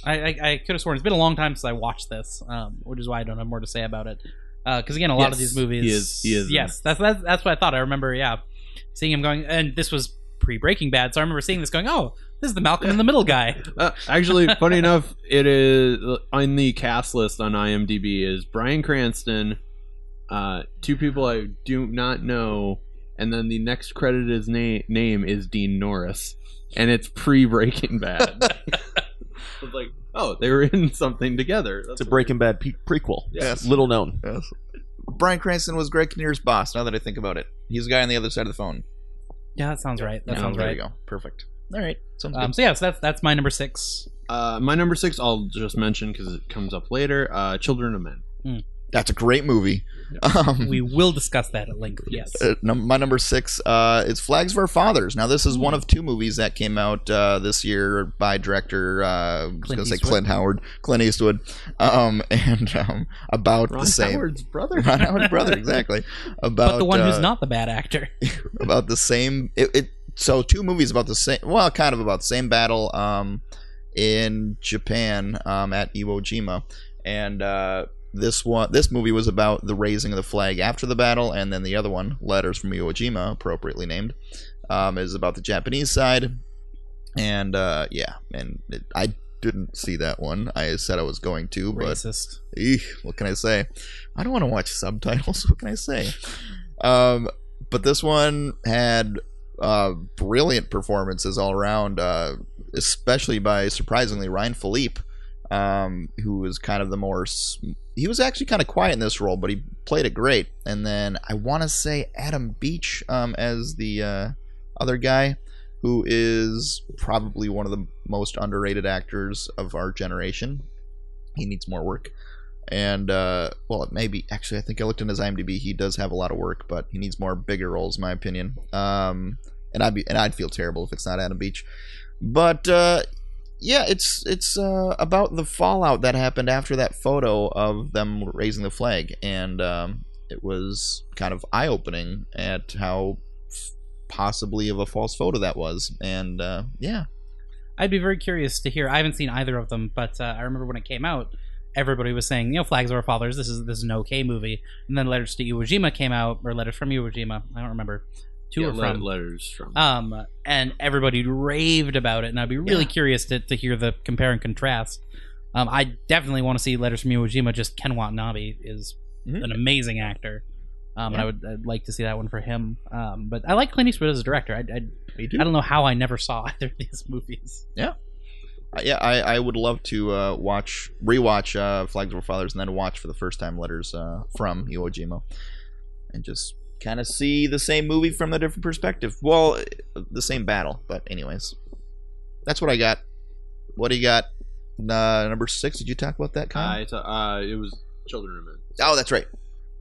I, I, I could have sworn it's been a long time since I watched this, um, which is why I don't have more to say about it. Because again, a lot of these movies, he is- he is yes, that's, that's that's what I thought. I remember, yeah, seeing him going, and this was pre Breaking Bad, so I remember seeing this going, oh, this is the Malcolm in the Middle guy. Uh, actually, funny enough, it is on the cast list on IMDb is Bryan Cranston, uh, two people I do not know, and then the next credited na- name is Dean Norris, and it's pre Breaking Bad. it's like, oh, they were in something together. It's a Breaking Bad pe- prequel. Yes. little known. yes. Bryan Cranston was Greg Kinnear's boss. Now that I think about it, he's the guy on the other side of the phone. Yeah, that sounds right. That Yeah, sounds there right. you go. Perfect. All right. Sounds Um, good. so yeah, so that's that's my number six. Uh, my number six, I'll just mention because it comes up later. Uh, Children of Men. That's a great movie. Um, We will discuss that at length. Yes. Uh, num- my number six uh, is Flags of Our Fathers. Now, this is one of two movies that came out uh, this year by director, uh, I was to say Clint Howard, Clint Eastwood, um, and um, about Ron the same. Howard's brother. Ron Howard's brother, exactly. About but the one who's uh, not the bad actor. about the same. It, it so two movies about the same. Well, kind of about the same battle um, in Japan um, at Iwo Jima, and uh, this one, this movie was about the raising of the flag after the battle, and then the other one, Letters from Iwo Jima, appropriately named, um, is about the Japanese side, and uh, yeah, and it, I didn't see that one. I said I was going to, but Racist. Eek, what can I say? I don't want to watch subtitles. What can I say? Um, but this one had uh, brilliant performances all around, uh, especially by surprisingly Ryan Phillippe, um, who was kind of the more. He was actually kind of quiet in this role, but he played it great. And then I want to say Adam Beach um, as the uh, other guy, who is probably one of the most underrated actors of our generation. He needs more work and uh, well, maybe actually, I think I looked in his IMDb. He does have a lot of work, but he needs more bigger roles, my opinion. Um, and I'd be and I'd feel terrible if it's not Adam Beach. But uh, yeah, it's it's uh, about the fallout that happened after that photo of them raising the flag, and um, it was kind of eye opening at how possibly of a false photo that was. And uh, yeah, I'd be very curious to hear. I haven't seen either of them, but uh, I remember when it came out, everybody was saying, you know, Flags of Our Fathers, this is this is an okay movie. And then Letters to Iwo Jima came out, or Letters from Iwo Jima, I don't remember. To Yeah, or le- from. letters from. Um, and everybody raved about it, and I'd be really Yeah. curious to, to hear the compare and contrast. Um, I definitely want to see Letters from Iwo Jima. Just Ken Watanabe is Mhm. an amazing actor, um, and I would I'd like to see that one for him. Um, but I like Clint Eastwood as a director. I, I, too. I don't know how I never saw either of these movies. Uh, yeah, I, I would love to uh, watch rewatch uh, Flags of Our Fathers and then watch for the first time Letters uh, from Iwo Jima, and just kind of see the same movie from a different perspective. Well, uh, the same battle, but anyways, that's what I got. What do you got? Uh, number six. Did you talk about that? uh, Kyle? it's, uh, it was Children of Men. oh, that's right.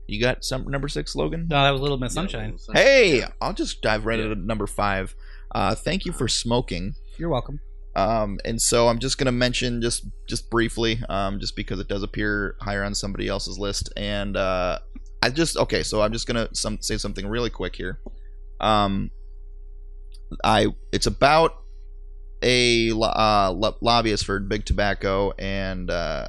You got some number six, Logan. No, that was a Little Miss Sunshine. Yeah, Hey, I'll just dive right Yeah. into number five. Uh, thank you for smoking. You're welcome. Um, and so I'm just gonna mention just just briefly, um, just because it does appear higher on somebody else's list, and uh, I just okay. So I'm just gonna some say something really quick here. Um, I it's about a uh, lo- lobbyist for big tobacco, and uh,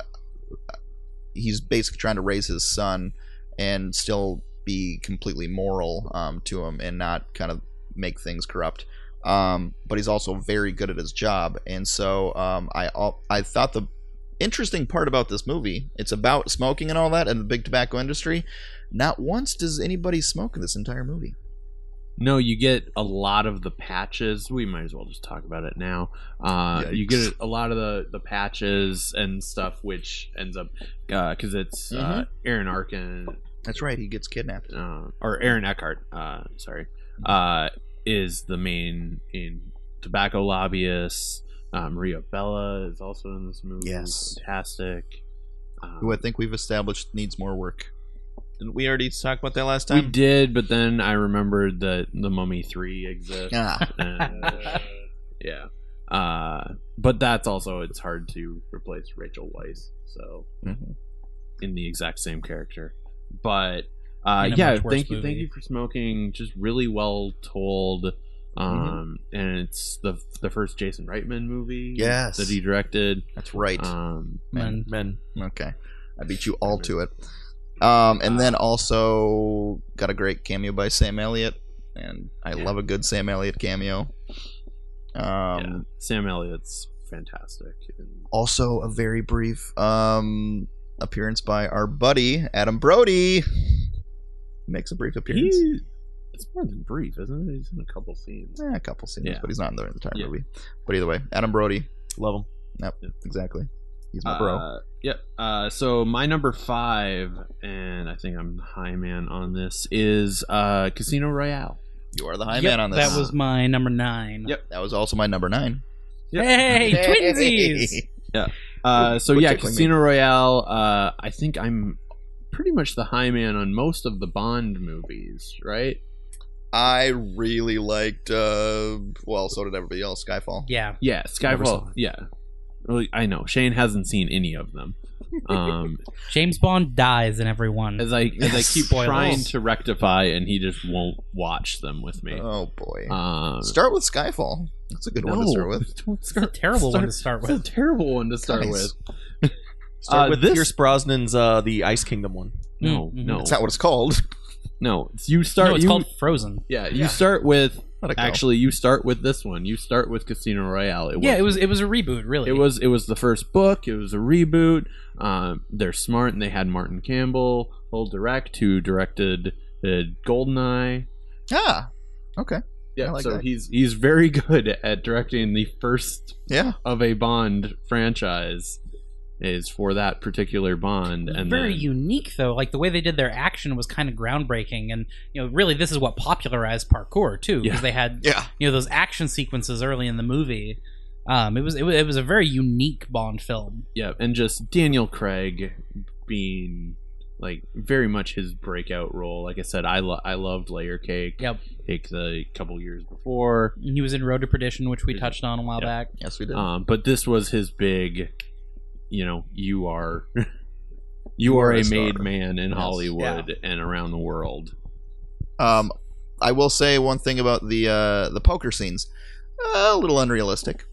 he's basically trying to raise his son and still be completely moral um, to him and not kind of make things corrupt um, but he's also very good at his job. And so um, I I thought the interesting part about this movie it's about smoking and all that and the big tobacco industry. Not once does anybody smoke in this entire movie. No, you get a lot of the patches. We might as well just talk about it now. Uh, you get a lot of the, the patches and stuff, which ends up because it's uh, Aaron Arkin That's right. He gets kidnapped. uh, or Aaron Eckhart. Uh, sorry, uh, is the main in tobacco lobbyist. Uh, Maria Bello is also in this movie. Yes. fantastic. Um, Who I think we've established needs more work. Didn't we already talk about that last time? we did, but then I remembered that the Mummy Three exists. Ah, Uh, yeah. Uh, but that's also it's hard to replace Rachel Weisz. So mhm. in the exact same character, but uh, yeah, much worse thank you, thank you for smoking. Just really well told. Um, and it's the the first Jason Reitman movie. Yes. that he directed. that's right. Um, Men. Men. Okay, I beat you all to it. Um, and then also got a great cameo by Sam Elliott, and I Yeah. love a good Sam Elliott cameo. Um, yeah, Sam Elliott's fantastic. Also a very brief um appearance by our buddy Adam Brody. Makes a brief appearance. he, it's more than brief, isn't it? He's in a couple scenes. Eh, a couple scenes, Yeah. but he's not in the entire Yeah. movie. But either way, Adam Brody. Love him. Yep, Yeah. exactly. He's my bro. Uh, yep. Uh, so my number five, and I think I'm the high man on this, is uh, Casino Royale. you are the high Yep, man on this. That was my number nine. Yep. that was also my number nine. Hey, twinsies! Yeah. Uh, so Quit yeah, tickling me. Casino Royale. Uh, I think I'm pretty much the high man on most of the Bond movies, right? I really liked. uh Well, so did everybody else. Skyfall. Yeah. Yeah, Skyfall. Yeah. Well, I know Shane hasn't seen any of them. Um, James Bond dies in every one. as I as I keep Spoilers. trying to rectify, and he just won't watch them with me. Oh boy. Um, start with Skyfall. That's a good one to start with. Don't It's a terrible one to start with. It's a terrible one to start Nice. with. Start Uh, with this- Pierce Brosnan's uh, the Ice Kingdom one. No, Mm, no, That's not what it's called. No. You start. no, it's you, called Frozen. Yeah, you Yeah. start with. Let it go. Actually, you start with this one. You start with Casino Royale. It Yeah, it was it was a reboot, really. It was it was the first book. It was a reboot. Um, they're smart, and they had Martin Campbell, old direct, who directed uh, Goldeneye. ah. Okay. Yeah, like so that. he's he's very good at directing the first Yeah. of a Bond franchise. Is for that particular Bond, and very then, unique though. Like the way they did their action was kind of groundbreaking, and you know, really, this is what popularized parkour too, because Yeah. they had Yeah. you know those action sequences early in the movie. Um, it was it was, it was a very unique Bond film. yeah, and just Daniel Craig being like very much his breakout role. Like I said, I lo- I loved Layer Cake. Yep, Cake the couple years before. And he was in Road to Perdition, which we touched on a while Yeah. back. Yes, we did. Um, but this was his big, you know, you are, you, You are are a a made man in Yes. Hollywood and around the world. Um, I will say one thing about the uh, the poker scenes, a little unrealistic.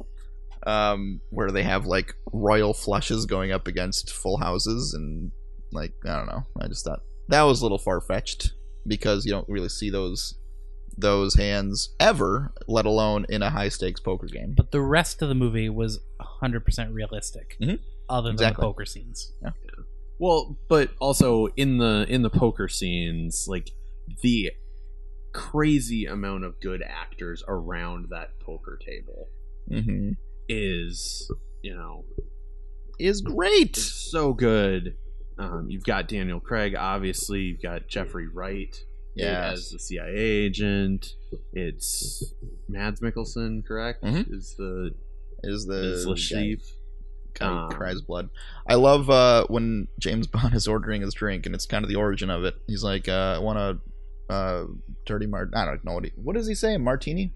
um, where they have like royal flushes going up against full houses, and like I don't know. I just thought that was a little far fetched because you don't really see those those hands ever, let alone in a high stakes poker game. But the rest of the movie was 100% realistic, Mhm. Other than the poker scenes. Well, but also in the in the poker scenes, like the crazy amount of good actors around that poker table Mm-hmm. is, you know, Is great. is so good. Um, you've got Daniel Craig, obviously. You've got Jeffrey Wright Yes. as the CIA agent. It's Mads Mikkelsen, correct? Mhm. Is the Is the is the chief? Who Um, cries blood. I love uh, when James Bond is ordering his drink, and it's kind of the origin of it. He's like, uh, "I want a uh, dirty mart." I don't know what he. What does he say? Martini.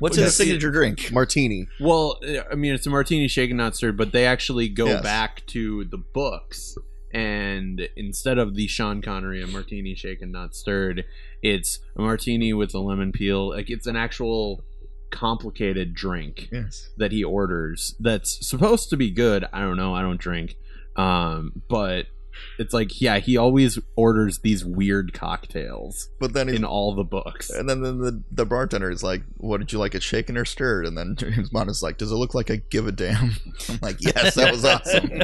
What's Well, his that's- signature drink? Martini. Well, I mean, it's a martini shaken, not stirred, but they actually go Yes. back to the books, and instead of the Sean Connery a martini shaken, not stirred, it's a martini with a lemon peel. Like it's an actual complicated drink Yes. that he orders that's supposed to be good. I don't know. I don't drink, um, but it's like yeah, he always orders these weird cocktails But then in all the books. And then, then the the bartender is like, "What did you like it shaken or stirred?" And then James Bond is like, "Does it look like I give a damn?" I'm like, "Yes, that was awesome."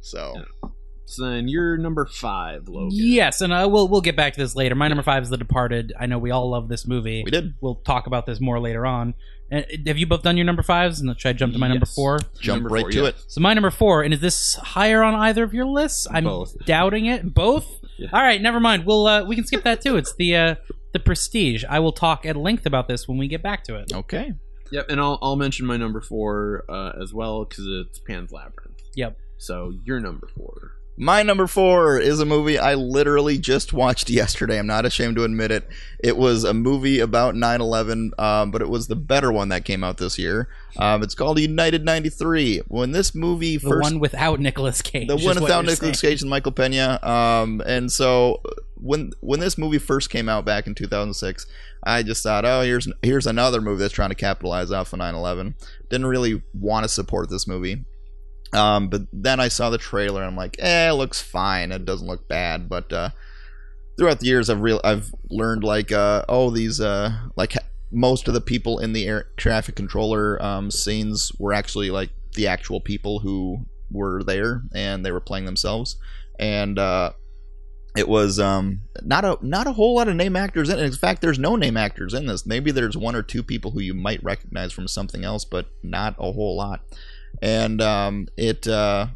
so So then you're number five, Logan. Yes, and uh, we'll we'll get back to this later. My number five is The Departed. I know we all love this movie. we did We'll talk about this more later on. And have you both done your number fives? And should I jump to my number Yes. four? jump Number right four, to yeah. it. So my number four, and is this higher on either of your lists? I'm Both. doubting it. Both. Yeah. All right, never mind. We'll uh, we can skip that too. It's the uh, the Prestige. I will talk at length about this when we get back to it. Okay. Yep, and I'll I'll mention my number four uh, as well because it's Pan's Labyrinth. Yep. So your number four. My number four is a movie I literally just watched yesterday. I'm not ashamed to admit it. It was a movie about 9 11, um, but it was the better one that came out this year. Um, it's called United 93. When this movie The first. one without Nicolas Cage. the one without Nicolas saying. Cage and Michael Pena. Um, and so when when this movie first came out back in 2006, I just thought, oh, here's here's another movie that's trying to capitalize off of 9/11. Didn't really want to support this movie. Um, but then I saw the trailer and I'm like, eh, it looks fine. It doesn't look bad. But uh, throughout the years, I've real I've learned like, uh, oh, these uh, like most of the people in the air traffic controller um, scenes were actually like the actual people who were there and they were playing themselves. And uh, it was um, not a not a whole lot of name actors in it. In fact, there's no name actors in this. Maybe there's one or two people who you might recognize from something else, but not a whole lot and um, it uh,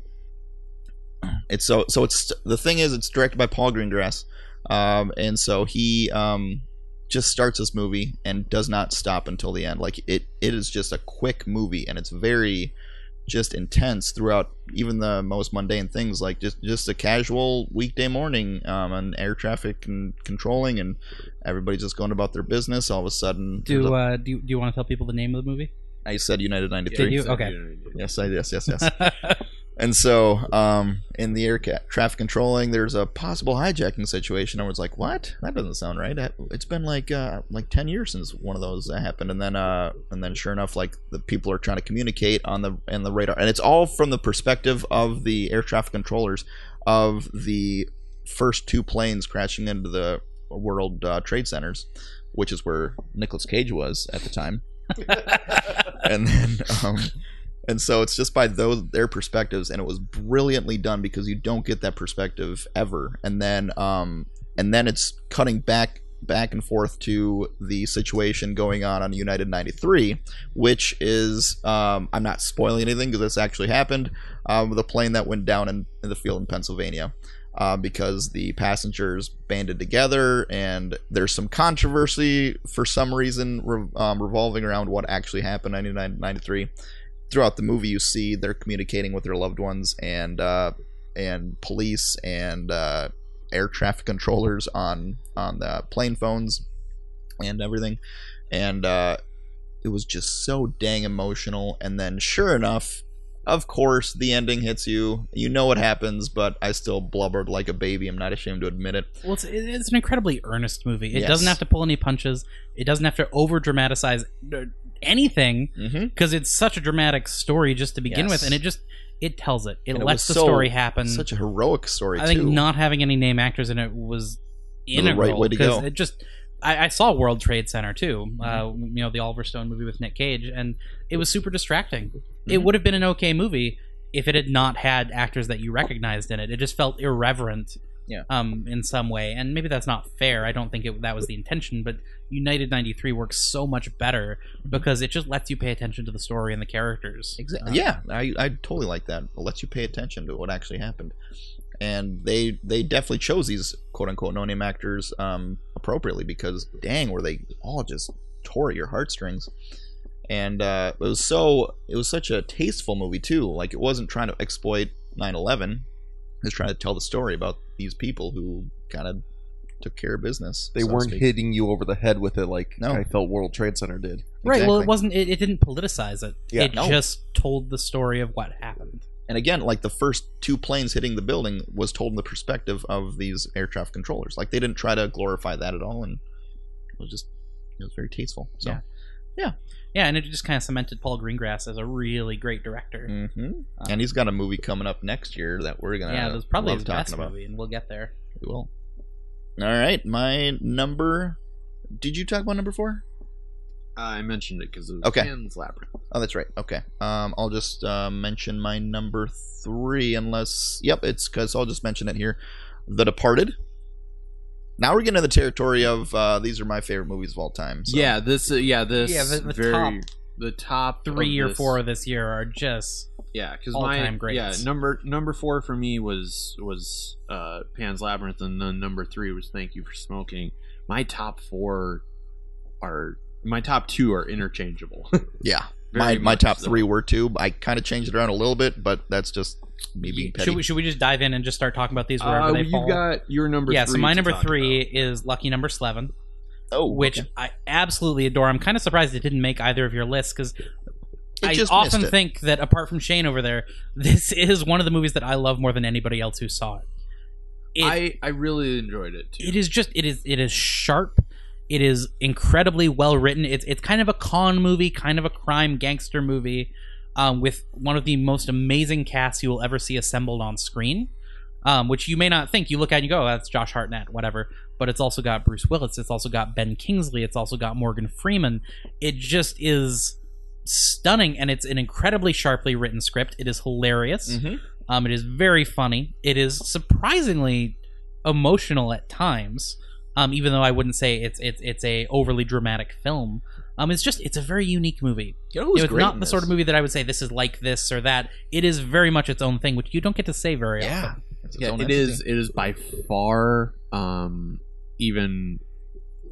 it's so so it's the thing is it's directed by Paul Greengrass, um, and so he um, just starts this movie and does not stop until the end. Like it it is just a quick movie, and it's very just intense throughout even the most mundane things like just just a casual weekday morning um, on air traffic and controlling and everybody's just going about their business all of a sudden Do uh, do you, do you want to tell people the name of the movie? I said united 93 Did you? Okay. yes i yes yes yes And so, um, in the air ca- traffic controlling, there's a possible hijacking situation. I was like, "What? That doesn't sound right." It's been like uh, like ten years since one of those uh, happened, and then uh, and then sure enough, like the people are trying to communicate on the and the radar, and it's all from the perspective of the air traffic controllers of the first two planes crashing into the World uh, Trade Centers, which is where Nicolas Cage was at the time and then um and so it's just by those their perspectives and it was brilliantly done because you don't get that perspective ever. And then um and then it's cutting back back and forth to the situation going on on United 93 which is um I'm not spoiling anything because this actually happened um the plane that went down in, in the field in Pennsylvania uh, because the passengers banded together and there's some controversy for some reason re- um, revolving around what actually happened in 1993 throughout the movie you see they're communicating with their loved ones and uh, and police and uh, air traffic controllers on on the plane phones and everything. And uh, it was just so dang emotional. And then sure enough of course the ending hits you you know what happens but i still blubbered like a baby i'm not ashamed to admit it Well, it's, it's an incredibly earnest movie. It Yes. doesn't have to pull any punches. It doesn't have to over dramatize anything Mm-hmm. because it's such a dramatic story just to begin Yes. with, and it just it tells it. It And lets was the so- story happen. Such a heroic story I think too. not having any name actors in it was the integral right way to go. It just I, I saw World Trade Center too. Mm-hmm. Uh, you know the Oliver Stone movie with Nick Cage, and it was super distracting. It Mhm. would have been an okay movie if it had not had actors that you recognized in it. It just felt irreverent. Yeah. Um, in some way, and maybe that's not fair. I don't think it, that was the intention, but United '93 works so much better because it just lets you pay attention to the story and the characters. Exactly. Uh, yeah, I, I totally like that. It lets you pay attention to what actually happened, and they they definitely chose these quote unquote no name actors um, appropriately because dang, were they all just tore at your heartstrings. And uh, it was so it was such a tasteful movie too. Like it wasn't trying to exploit 9/11. It was trying to tell the story about these people who kind of took care of business. They so weren't hitting you over the head with it like No. I felt World Trade Center did. Right. Well, it wasn't. It, it didn't politicize it. Yeah, it no. just told the story of what happened. And again, like the first two planes hitting the building was told in the perspective of these air traffic controllers. Like they didn't try to glorify that at all, and it was just it was very tasteful. So, Yeah. Yeah, and it just kind of cemented Paul Greengrass as a really great director. hmm Uh, and he's got a movie coming up next year that we're gonna yeah, it was probably his talking best about. movie, and we'll get there. We will. All right, my number. Did you talk about number four? I mentioned it because it was Okay. Pan's Labyrinth. Oh, that's right. Okay. Um, I'll just uh, mention my number three, unless. Yep, it's because I'll just mention it here. The Departed. Now we're getting to the territory of uh, these are my favorite movies of all time. So. Yeah, this. Uh, yeah, this. Yeah, the- the very, top the top Three of or this- four this year are just Yeah, because all-time my greats. yeah number number four for me was was uh, Pan's Labyrinth, and then number three was Thank You for Smoking. My top four are my top two are interchangeable. Yeah. Very My, my top so. three were two. I kind of changed it around a little bit, but that's just me being petty. should we should we just dive in and just start talking about these wherever Uh, they you fall? got your number. yeah, three so my number three about. is Lucky Number Slevin, oh, which okay. I absolutely adore. I'm kind of surprised it didn't make either of your lists because I just often think that apart from Shane over there, this is one of the movies that I love more than anybody else who saw it. It, I I really enjoyed it too. it is just it is it is sharp. It is incredibly well written. It's it's kind of a con movie, kind of a crime gangster movie, um, with one of the most amazing casts you will ever see assembled on screen. Um, which you may not think. You look at it and you go, oh, "That's Josh Hartnett," whatever. But it's also got Bruce Willis. It's also got Ben Kingsley. It's also got Morgan Freeman. It just is stunning, and it's an incredibly sharply written script. It is hilarious. Mhm. Um, it is very funny. It is surprisingly emotional at times. Um, even though I wouldn't say it's it's it's a overly dramatic film. Um, it's just it's a very unique movie. You know who's know, it's great not in the sort of movie that I would say this is like this or that. It is very much its own thing, which you don't get to say very Yeah. often. It's its yeah, own it entity. is. It is by far, um, even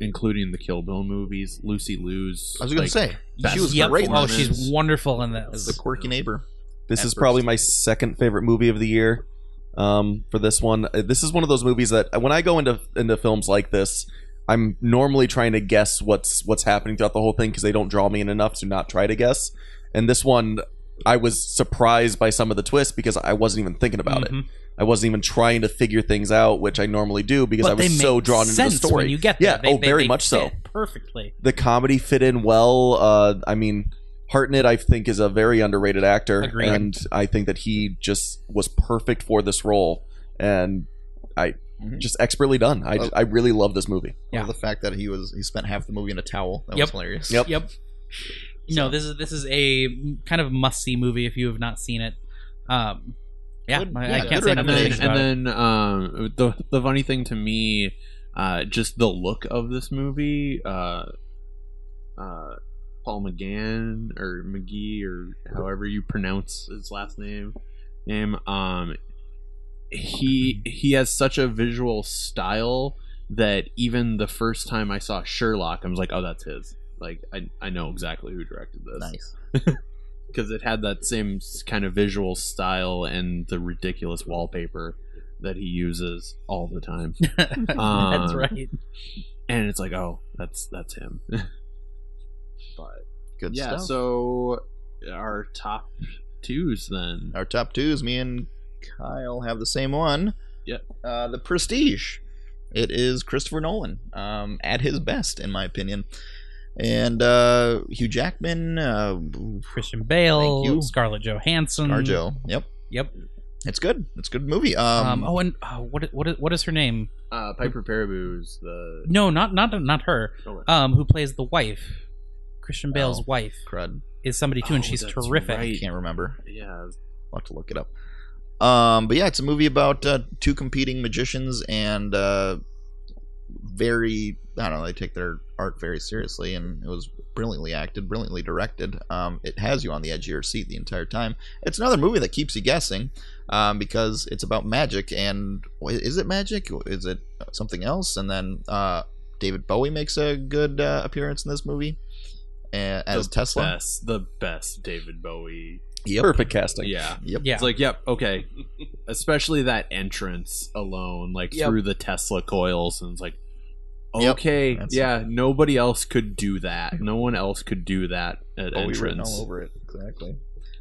including the Kill Bill movies, Lucy Liu's. I was going like, to say she was Yep. great. Oh, she's wonderful in as this. the quirky neighbor. This At is probably my second favorite movie of the year. Um, for this one, Uh, this is one of those movies that when I go into into films like this, I'm normally trying to guess what's what's happening throughout the whole thing because they don't draw me in enough to not try to guess. And this one, I was surprised by some of the twists because I wasn't even thinking about it. Mhm. I wasn't even trying to figure things out, which I normally do because But I was so drawn into the story. You get there. yeah, They- oh, they- very they much so. Perfectly. The comedy fit in well. Uh, I mean, Hartnett, I think, is a very underrated actor, Agreed. and I think that he just was perfect for this role, and I Mhm. just expertly done. I, Well- I really love this movie. Yeah. The fact that he was he spent half the movie in a towel that Yep. was hilarious. Yep. Yep. No, this is this is a kind of must see movie if you have not seen it. Um, yeah, Good- I, yeah, I can't say enough and then, and then um, the the funny thing to me, uh, just the look of this movie. Uh, uh, Paul McGann or McGee or however you pronounce his last name. Name. Um, he he has such a visual style that even the first time I saw Sherlock, I was like, oh, that's his. Like I I know exactly who directed this Nice. because it had that same kind of visual style and the ridiculous wallpaper that he uses all the time. That's Um, right. And it's like, oh, that's that's him. but Good yeah, stuff. so our top twos then. Our top twos, me and Kyle have the same one. Yep. Uh, the Prestige. It is Christopher Nolan um, at his best, in my opinion. and uh, Hugh Jackman, uh, Christian Bale, Thank you. Scarlett Johansson. Arjo. Yep, Yep. it's good. It's a good movie. Um, Um, oh, and uh, what what is- what is her name? Uh, Piper Perabo's the No, not not not her. Oh, Um, who plays the wife? Christian Bale's Oh. wife crud. is somebody too, and Oh, she's terrific. right. Can't remember. yeah. I'll have to look it up. Um, but yeah, it's a movie about uh, two competing magicians and uh, very I don't know. They take their art very seriously, and it was brilliantly acted, brilliantly directed. Um, it has you on the edge of your seat the entire time. It's another movie that keeps you guessing um, because it's about magic. And is it magic? Is it something else? And then uh, David Bowie makes a good uh, appearance in this movie as the Tesla. Best, the best David Bowie. Yep. Perfect casting. Yeah. Yep. Yeah. It's like, yep, okay. Especially that entrance alone, like Yep. through the Tesla coils, and it's like, okay, That's- yeah, nobody else could do that. No one else could do that at Bowie entrance. all over it. Exactly.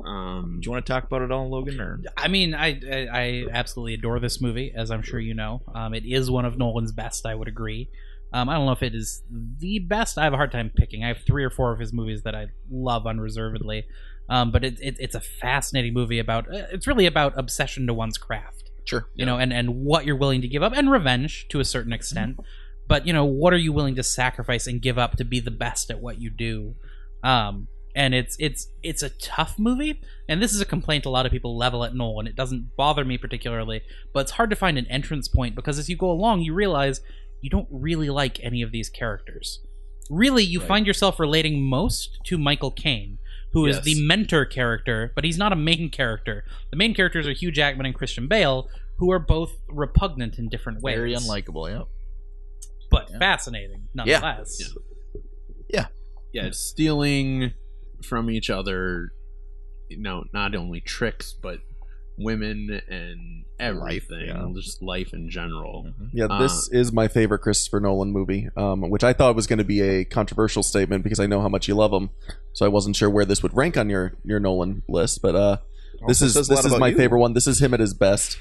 Um, Do you want to talk about it all, Logan? Or I mean, I, I I absolutely adore this movie, as I'm sure you know. Um, it is one of Nolan's best. I would agree. Um, I don't know if it is the best. I have a hard time picking. I have three or four of his movies that I love unreservedly. Um, but it, it, it's a fascinating movie about. uh, It's really about obsession to one's craft. sure. you know, and and what you're willing to give up, and revenge to a certain extent. But you know, what are you willing to sacrifice and give up to be the best at what you do? Um, and it's it's it's a tough movie, and this is a complaint a lot of people level at Nolan. And it doesn't bother me particularly, but it's hard to find an entrance point because as you go along, you realize you don't really like any of these characters. Really, you Right. find yourself relating most to Michael Caine, who is Yes. the mentor character, but he's not a main character. The main characters are Hugh Jackman and Christian Bale, who are both repugnant in different ways. Very unlikable. Yeah. but Yeah. fascinating nonetheless. Yeah. Yeah, hmm. stealing from each other, you know, not only tricks, but women and everything, yeah. just life in general. Yeah, Uh, this is my favorite Christopher Nolan movie, um, which I thought was going to be a controversial statement because I know how much you love him. So I wasn't sure where this would rank on your your Nolan list, but uh, this is says a lot this is my you. favorite one. This is him at his best.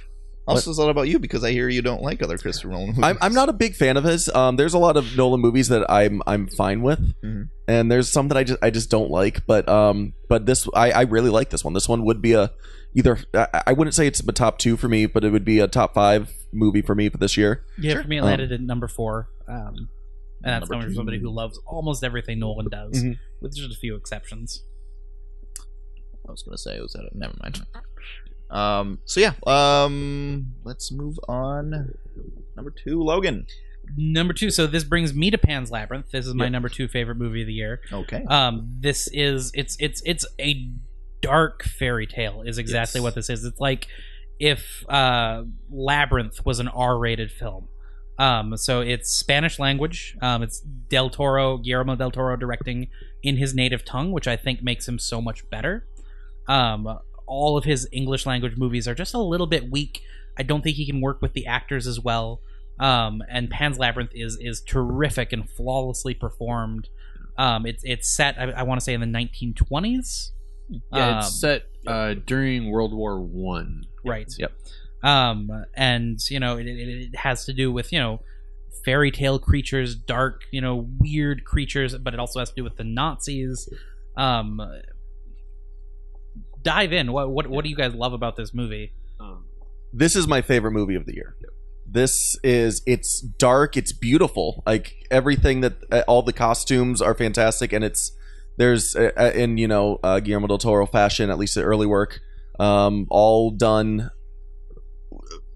Also, says a lot about you because I hear you don't like other Christopher Nolan movies. I'm, I'm not a big fan of his. Um, there's a lot of Nolan movies that I'm I'm fine with, Mhm. and there's some that I just I just don't like. But um, but this I, I really like this one. This one would be a either I, I wouldn't say it's a top two for me, but it would be a top five movie for me for this year. Yeah, Sure. for me, it Um, landed at number four. Um, and that's Number coming from two. somebody who loves almost everything Nolan does, Mhm. with just a few exceptions. I was gonna say it was that. Never mind. Um. So yeah. Um. Let's move on. Number two, Logan. Number two, so this brings me to Pan's Labyrinth. This is my Yep. number two favorite movie of the year. Okay. Um, this is it's it's it's a dark fairy tale. Is exactly Yes. what this is. It's like if uh, Labyrinth was an R-rated film. Um, so it's Spanish language. Um, it's Del Toro, Guillermo del Toro directing in his native tongue, which I think makes him so much better. Um, all of his English language movies are just a little bit weak. I don't think he can work with the actors as well. Um, and Pan's Labyrinth is is terrific and flawlessly performed. Um, it's it's set, I, I want to say, in the 1920s. Yeah, Um, it's set uh, during World War One. right Yep. um and you know it, it, it has to do with you know fairy tale creatures dark you know weird creatures but it also has to do with the nazis um dive in what what, what do you guys love about this movie Um, this is my favorite movie of the year. This is it's dark, it's beautiful. Like everything that uh, all the costumes are fantastic, and it's there's uh, uh, in you know uh, Guillermo del Toro fashion, at least the early work, um, all done.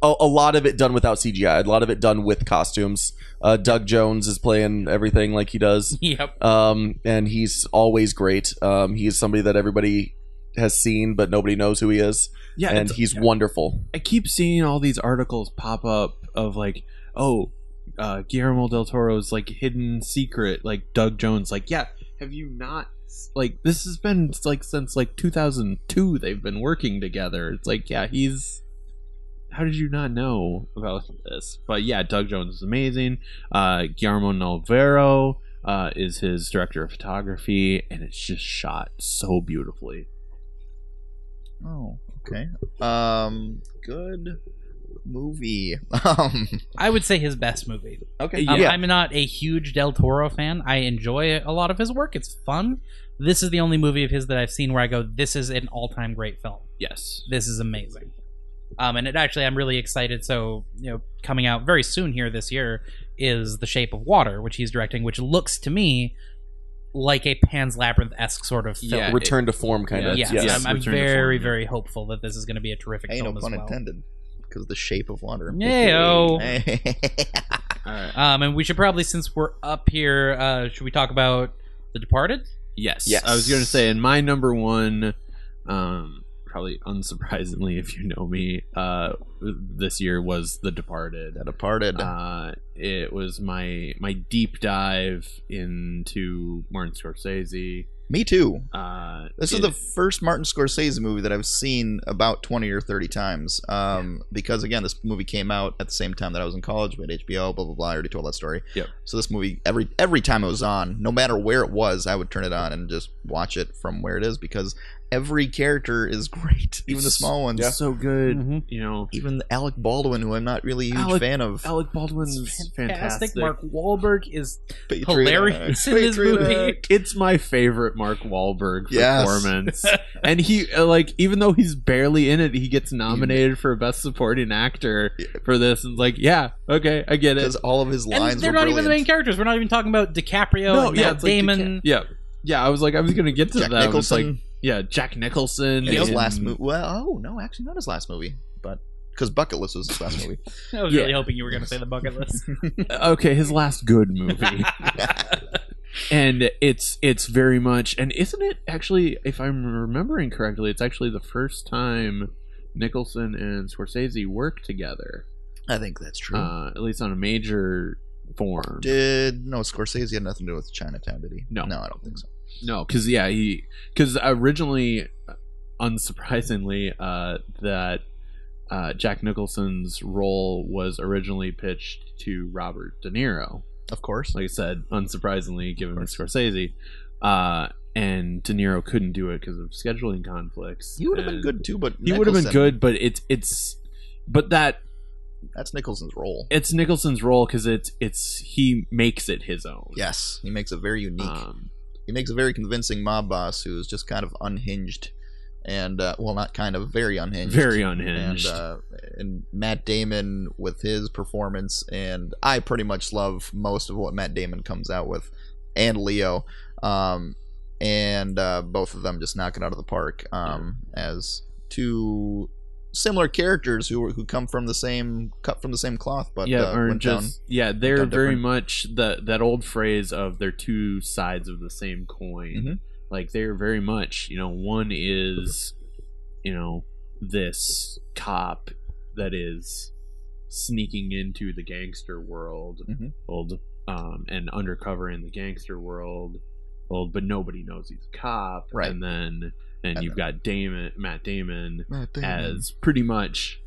A, a lot of it done without CGI. A lot of it done with costumes. Uh, Doug Jones is playing everything like he does yep um, and he's always great. Um, he's somebody that everybody has seen, but nobody knows who he is, yeah, and it's- he's wonderful. I keep seeing all these articles pop up of like, oh, uh, Guillermo del Toro's like hidden secret, like Doug Jones. Like, yeah, have you not? Like, this has been like since like 2002. They've been working together. It's like, yeah, he's. How did you not know about this? But yeah, Doug Jones is amazing. Uh, Guillermo Navarro uh, is his director of photography, and it's just shot so beautifully. Oh, okay. Um, good. Movie. Um, I would say his best movie. okay. Um, Yeah. I'm not a huge Del Toro fan. I enjoy a lot of his work. It's fun. This is the only movie of his that I've seen where I go, "This is an all-time great film. Yes. This is amazing." Um, and it actually, I'm really excited. So, you know, coming out very soon here this year is The Shape of Water, which he's directing, which looks to me like a Pan's Labyrinth esque sort of film. Yeah, it- Return to form, kind of. yes, yes. I'm, I'm Return to very, form, yeah. very hopeful that this is going to be a terrific Hey, no film as pun well. intended. Because the shape of water. Yeah-o. All right. Um, and we should probably, since we're up here, uh, should we talk about The Departed? Yes. Yes. I was going to say, in my number one, um, probably unsurprisingly, if you know me, uh, this year was The Departed. that departed. Uh, it was my my deep dive into Martin Scorsese. Me too. Uh, This is the first Martin Scorsese movie that I've seen about 20 or 30 times. Um, Because, again, this movie came out at the same time that I was in college, had HBO, blah, blah, blah. I already told that story. Yep. So this movie, every every time it was on, no matter where it was, I would turn it on and just watch it from where it is because every character is great. Even the small ones. so good. Mhm. You know, Even Alec Baldwin, who I'm not really a huge Alec- fan of. Alec Baldwin's fantastic. Mark Wahlberg is Patriot hilarious Act. in this movie. It's my favorite Mark Wahlberg Yes. performance, and he uh, like even though he's barely in it, he gets nominated for best supporting actor for this. And it's like, yeah, okay, I get it. Because all of his lines and they're were not even the main characters. We're not even talking about DiCaprio and Matt it's like Damon. DiCap- yeah, yeah. I was like, I was gonna get to Jack that. It's like, yeah, Jack Nicholson. in his and- last movie. Well, oh, no, actually, not his last movie. But because Bucket List was his last movie. I was Yeah. really hoping you were going to say the bucket list. Okay, his last good movie. and it's it's very much and isn't it actually if i'm remembering correctly it's actually the first time nicholson and scorsese work together I think that's true. uh, at least on a major form Did no Scorsese had nothing to do with Chinatown? Did he? No. no, I don't think so. No because yeah he because originally unsurprisingly uh that uh, Jack Nicholson's role was originally pitched to Robert De Niro. Of course. like I said, unsurprisingly, given Scorsese, uh, and De Niro couldn't do it because of scheduling conflicts. He would have been good too, but He would have been good, but it's it's, but that That's Nicholson's role. it's Nicholson's role because it's it's he makes it his own. Yes, he makes it very unique. Um, he makes a very convincing mob boss who's just kind of unhinged, and uh, well, not kind of very unhinged. very unhinged. And, uh, and Matt Damon with his performance, and I pretty much love most of what Matt Damon comes out with, and Leo, um, and uh, both of them just knock it out of the park um, as two similar characters who who come from the same cut from the same cloth, but yeah, uh, or went down. yeah, they're very much the that old phrase of they're two sides of the same coin. Mhm. Like they're very much, you know, one is, you know, this cop that is sneaking into the gangster world, Mhm. old, um, and undercover in the gangster world, old, but nobody knows he's a cop. Right. and then and, And you've got Damon, Matt Damon, Matt Damon. as pretty much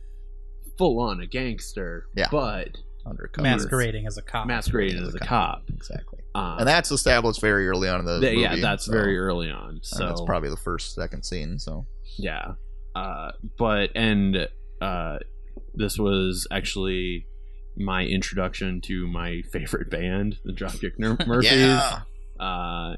full on a gangster, Yeah. but undercover Masquerading as a cop. masquerading as a cop. exactly. Um, and that's established very early on in the th- movie. yeah, that's so- very early on. and So that's probably the first second scene. So yeah, uh, but and uh, this was actually my introduction to my favorite band, the Dropkick Ner- Murphys. yeah, Uh,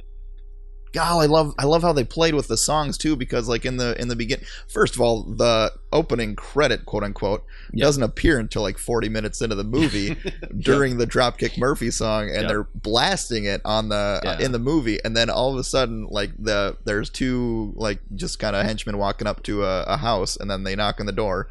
God, I love I love how they played with the songs too because like in the in the begin first of all the opening credit quote unquote Yeah. doesn't appear until like 40 minutes into the movie during the Dropkick Murphy song and Yep. they're blasting it on the uh, in the movie and then all of a sudden like the there's two like just kind of henchmen walking up to a, a house and then they knock on the door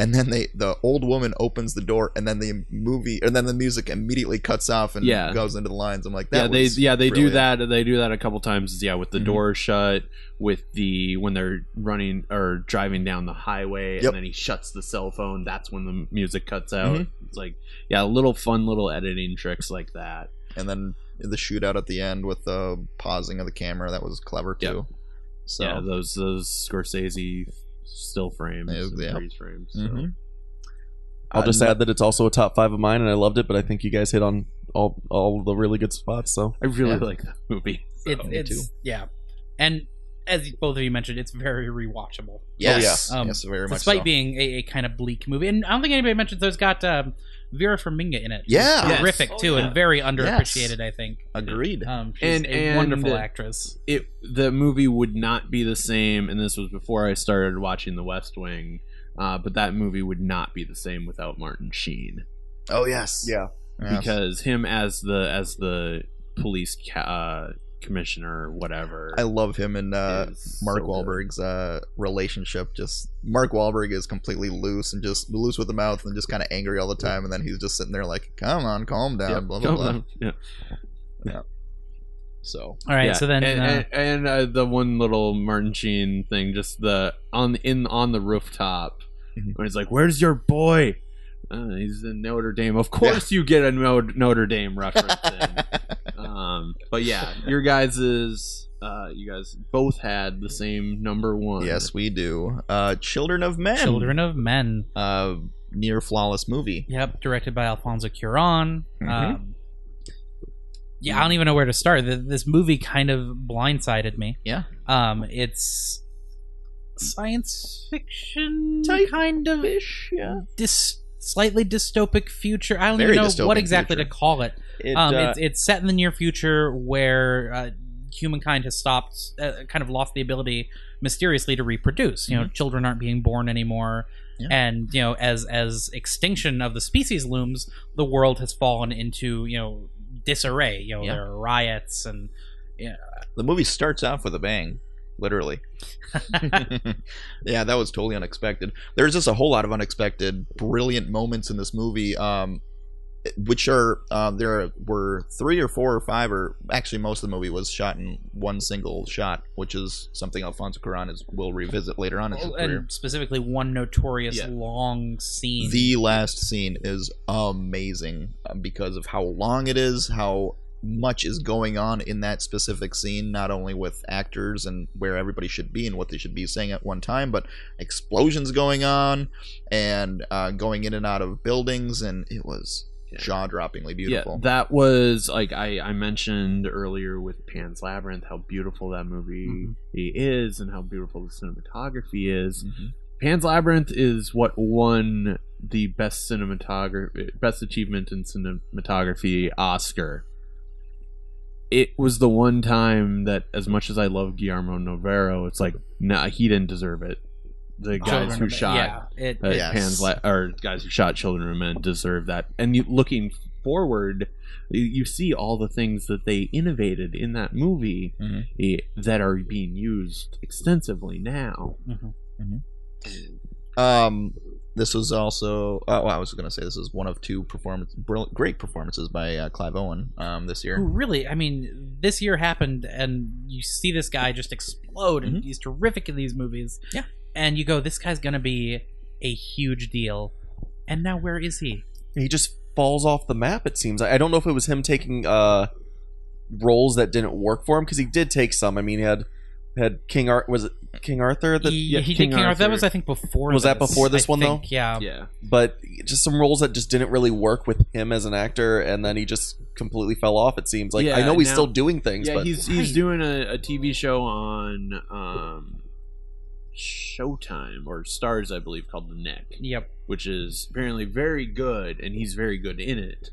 and then they the old woman opens the door and then the movie and then the music immediately cuts off and Yeah. goes into the lines i'm like yeah, they yeah they brilliant. do that. They do that a couple times. Yeah, with the Mhm. door shut, with the when they're running or driving down the highway, Yep. and then he shuts the cell phone. That's when the music cuts out. Mhm. It's like yeah, little fun little editing tricks like that. and then the shootout at the end with the pausing of the camera that was clever too Yep. so yeah, those those Scorsese still frames, Yeah, and yeah. freeze frames. So. Mhm. I'll Uh, just no- add that it's also a top five of mine, and I loved it. But I think you guys hit on all all the really good spots. So I really Yeah. like the movie. It, So. it's yeah, and as both of you mentioned, it's very rewatchable. Yes, Um, yes, very much Despite so. being a, a kind of bleak movie, and I don't think anybody mentions there's got um, Vera Farmiga in it. Yeah. Yes. terrific Oh, too, yeah. and very underappreciated. I think. Agreed. Um, she's And- a and- wonderful actress. it the movie would not be the same and this was before i started watching the west wing uh, but that movie would not be the same without martin sheen oh yes, Yeah. Yes. because him as the as the police ca- uh, commissioner or whatever I love him and uh, Mark so. Wahlberg's uh, relationship. Just Mark Wahlberg is completely loose and just loose with the mouth and just kind of angry all the time, and then he's just sitting there like, "Come on, calm down." Yep. Blah blah blah. yeah. So All right, Yeah, so then and, uh, and, and uh, the one little Martin Sheen thing, just the on in on the rooftop, Mhm. when he's like, "Where's your boy?" Uh, he's in Notre Dame. Of course, you get a Notre Dame reference. in. um, but yeah, your guys is uh, you guys both had the same number one. yes, we do. Uh, Children of Men. Children of Men. Uh, near flawless movie. Yep, directed by Alfonso Cuarón. Mhm. Um, yeah, I don't even know where to start. Th- This movie kind of blindsided me. Yeah. Um, it's science fiction Type kind of Ish, yeah. dis- slightly dystopic future. I don't Very even know what exactly future. to call it. It, um, uh, it's it's set in the near future where uh, humankind has stopped, uh, kind of lost the ability mysteriously to reproduce. You know, children aren't being born anymore, Yeah. and you know, as as extinction of the species looms, the world has fallen into you know disarray. You know, Yeah. there are riots and yeah. the movie starts off with a bang, literally. yeah, that was totally unexpected. There's just a whole lot of unexpected, brilliant moments in this movie, um, which are uh, there were three or four or five, or actually most of the movie was shot in one single shot, which is something Alfonso Cuarón is will revisit later on in his career. and specifically one notorious Yeah. long scene. The last scene is amazing um, because of how long it is, how much is going on in that specific scene, not only with actors and where everybody should be and what they should be saying at one time, but explosions going on and uh, going in and out of buildings, and it was Yeah. jaw droppingly beautiful. Yeah, that was like I, I mentioned earlier with Pan's Labyrinth how beautiful that movie Mhm. is and how beautiful the cinematography is. Mhm. Pan's Labyrinth is what won the best cinematography, best achievement in cinematography Oscar. It was the one time that, as much as I love Guillermo Navarro, it's like, nah, he didn't deserve it. The guys Children who shot yeah, it, uh, Yes. Pan's La- or guys who shot Children and Men deserve that. And you, looking forward, you, you see all the things that they innovated in that movie Mhm. eh, that are being used extensively now. Mhm. Um, this was also. Uh, well, I was going to say this is one of two performance, brilliant, great performances by uh, Clive Owen um, this year. who really i mean this year happened and you see this guy just explode and Mhm. he's terrific in these movies Yeah. And you go this guy's gonna be a huge deal and now where is he He just falls off the map. It seems. I I don't know if it was him taking uh roles that didn't work for him because he did take some. I mean, he had had King Art. Was it King Arthur? That he, yeah, he King did king arthur. that was i think before Was that before this I one, though? yeah Yeah, but just some roles that just didn't really work with him as an actor, and then he just completely fell off. It seems like I know he's now- still doing things, yeah. but He's he's doing a, a TV show on um, Showtime or Stars, I believe, called The Knick. yep which is apparently very good, and he's very good in it.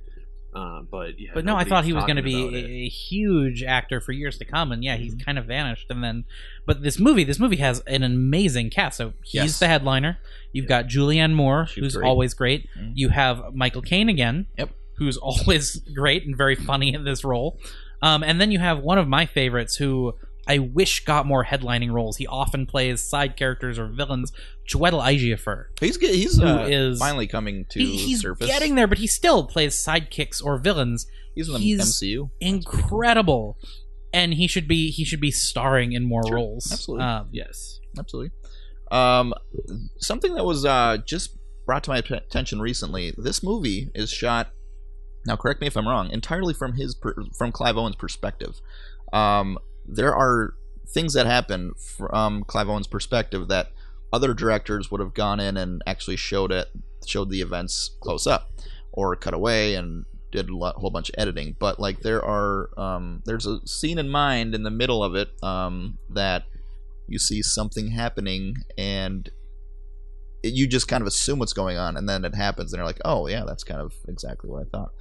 Uh, but yeah, but no i thought he was going to be a, a huge actor for years to come and yeah he's Mm-hmm. kind of vanished and then but this movie this movie has an amazing cast so he's Yes. the headliner you've got julianne moore She's who's great. always great Mhm. you have michael caine again Yep. who's always great and very funny in this role um, and then you have one of my favorites who i wish got more headlining roles he often plays side characters or villains Chiwetel Ejiofor. He's get- he's uh, is- finally coming to He, he's surface. getting there but he still plays sidekicks or villains He's in the he's MCU. incredible and he should be he should be starring in more Sure. roles Absolutely. um, yes. Absolutely. Um, something that was uh, just brought to my attention recently. This movie is shot. Now, correct me if I'm wrong. Entirely from his per, from Clive Owen's perspective. Um, there are things that happen from Clive Owen's perspective that other directors would have gone in and actually showed it, showed the events close up, or cut away and did a whole bunch of editing. But like there are, um, there's a scene in mind in the middle of it um, that you see something happening and it, you just kind of assume what's going on, and then it happens, and you're like, oh yeah, that's kind of exactly what I thought.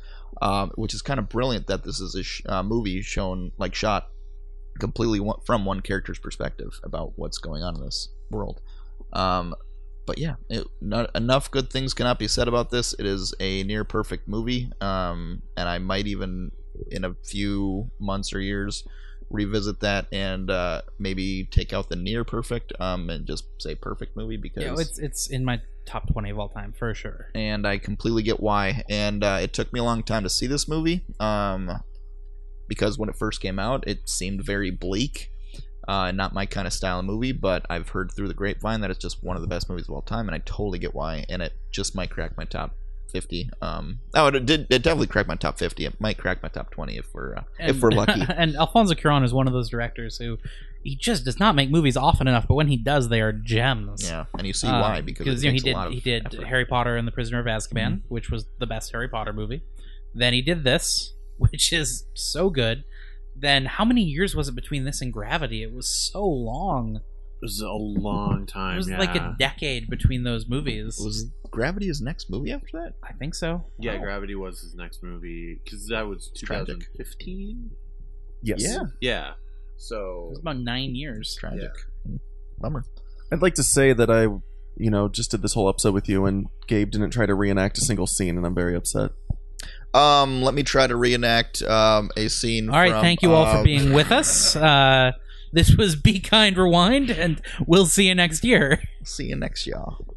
Um, which is kind of brilliant that this is a sh- uh, movie shown like shot completely one- from one character's perspective about what's going on in this world. Um, but yeah, it, not enough good things cannot be said about this. It is a near perfect movie, um, and I might even in a few months or years revisit that and uh, maybe take out the near perfect um, and just say perfect movie because Yeah, it's it's in my top twenty of all time for sure. and I completely get why. And uh, it took me a long time to see this movie, um, because when it first came out, it seemed very bleak, uh, not my kind of style of movie. But I've heard through the grapevine that it's just one of the best movies of all time, and I totally get why. And it just might crack my top fifty. Um, oh, it did. It definitely cracked my top fifty. It might crack my top twenty if we're uh, if we're lucky. and Alfonso Cuarón is one of those directors who he just does not make movies often enough, but when he does, they are gems. Yeah, and you see Um, why because you know he did he did effort. Harry Potter and the Prisoner of Azkaban, which was the best Harry Potter movie. Then he did this, which is so good. Then how many years was it between this and Gravity? It was so long. It was a long time. It was yeah. like a decade between those movies. Was Gravity his next movie after that? I think so. Yeah, Wow. Gravity was his next movie because that was 2015. Yes. Yeah, Yeah. So it was about nine years. tragic. Bummer. I'd like to say that I, you know, just did this whole episode with you, and Gabe didn't try to reenact a single scene, and I'm very upset. Um, let me try to reenact um, a scene. All right, from, thank you all for um, being with us. Uh, this was Be Kind Rewind, and we'll see you next year. See you next, y'all.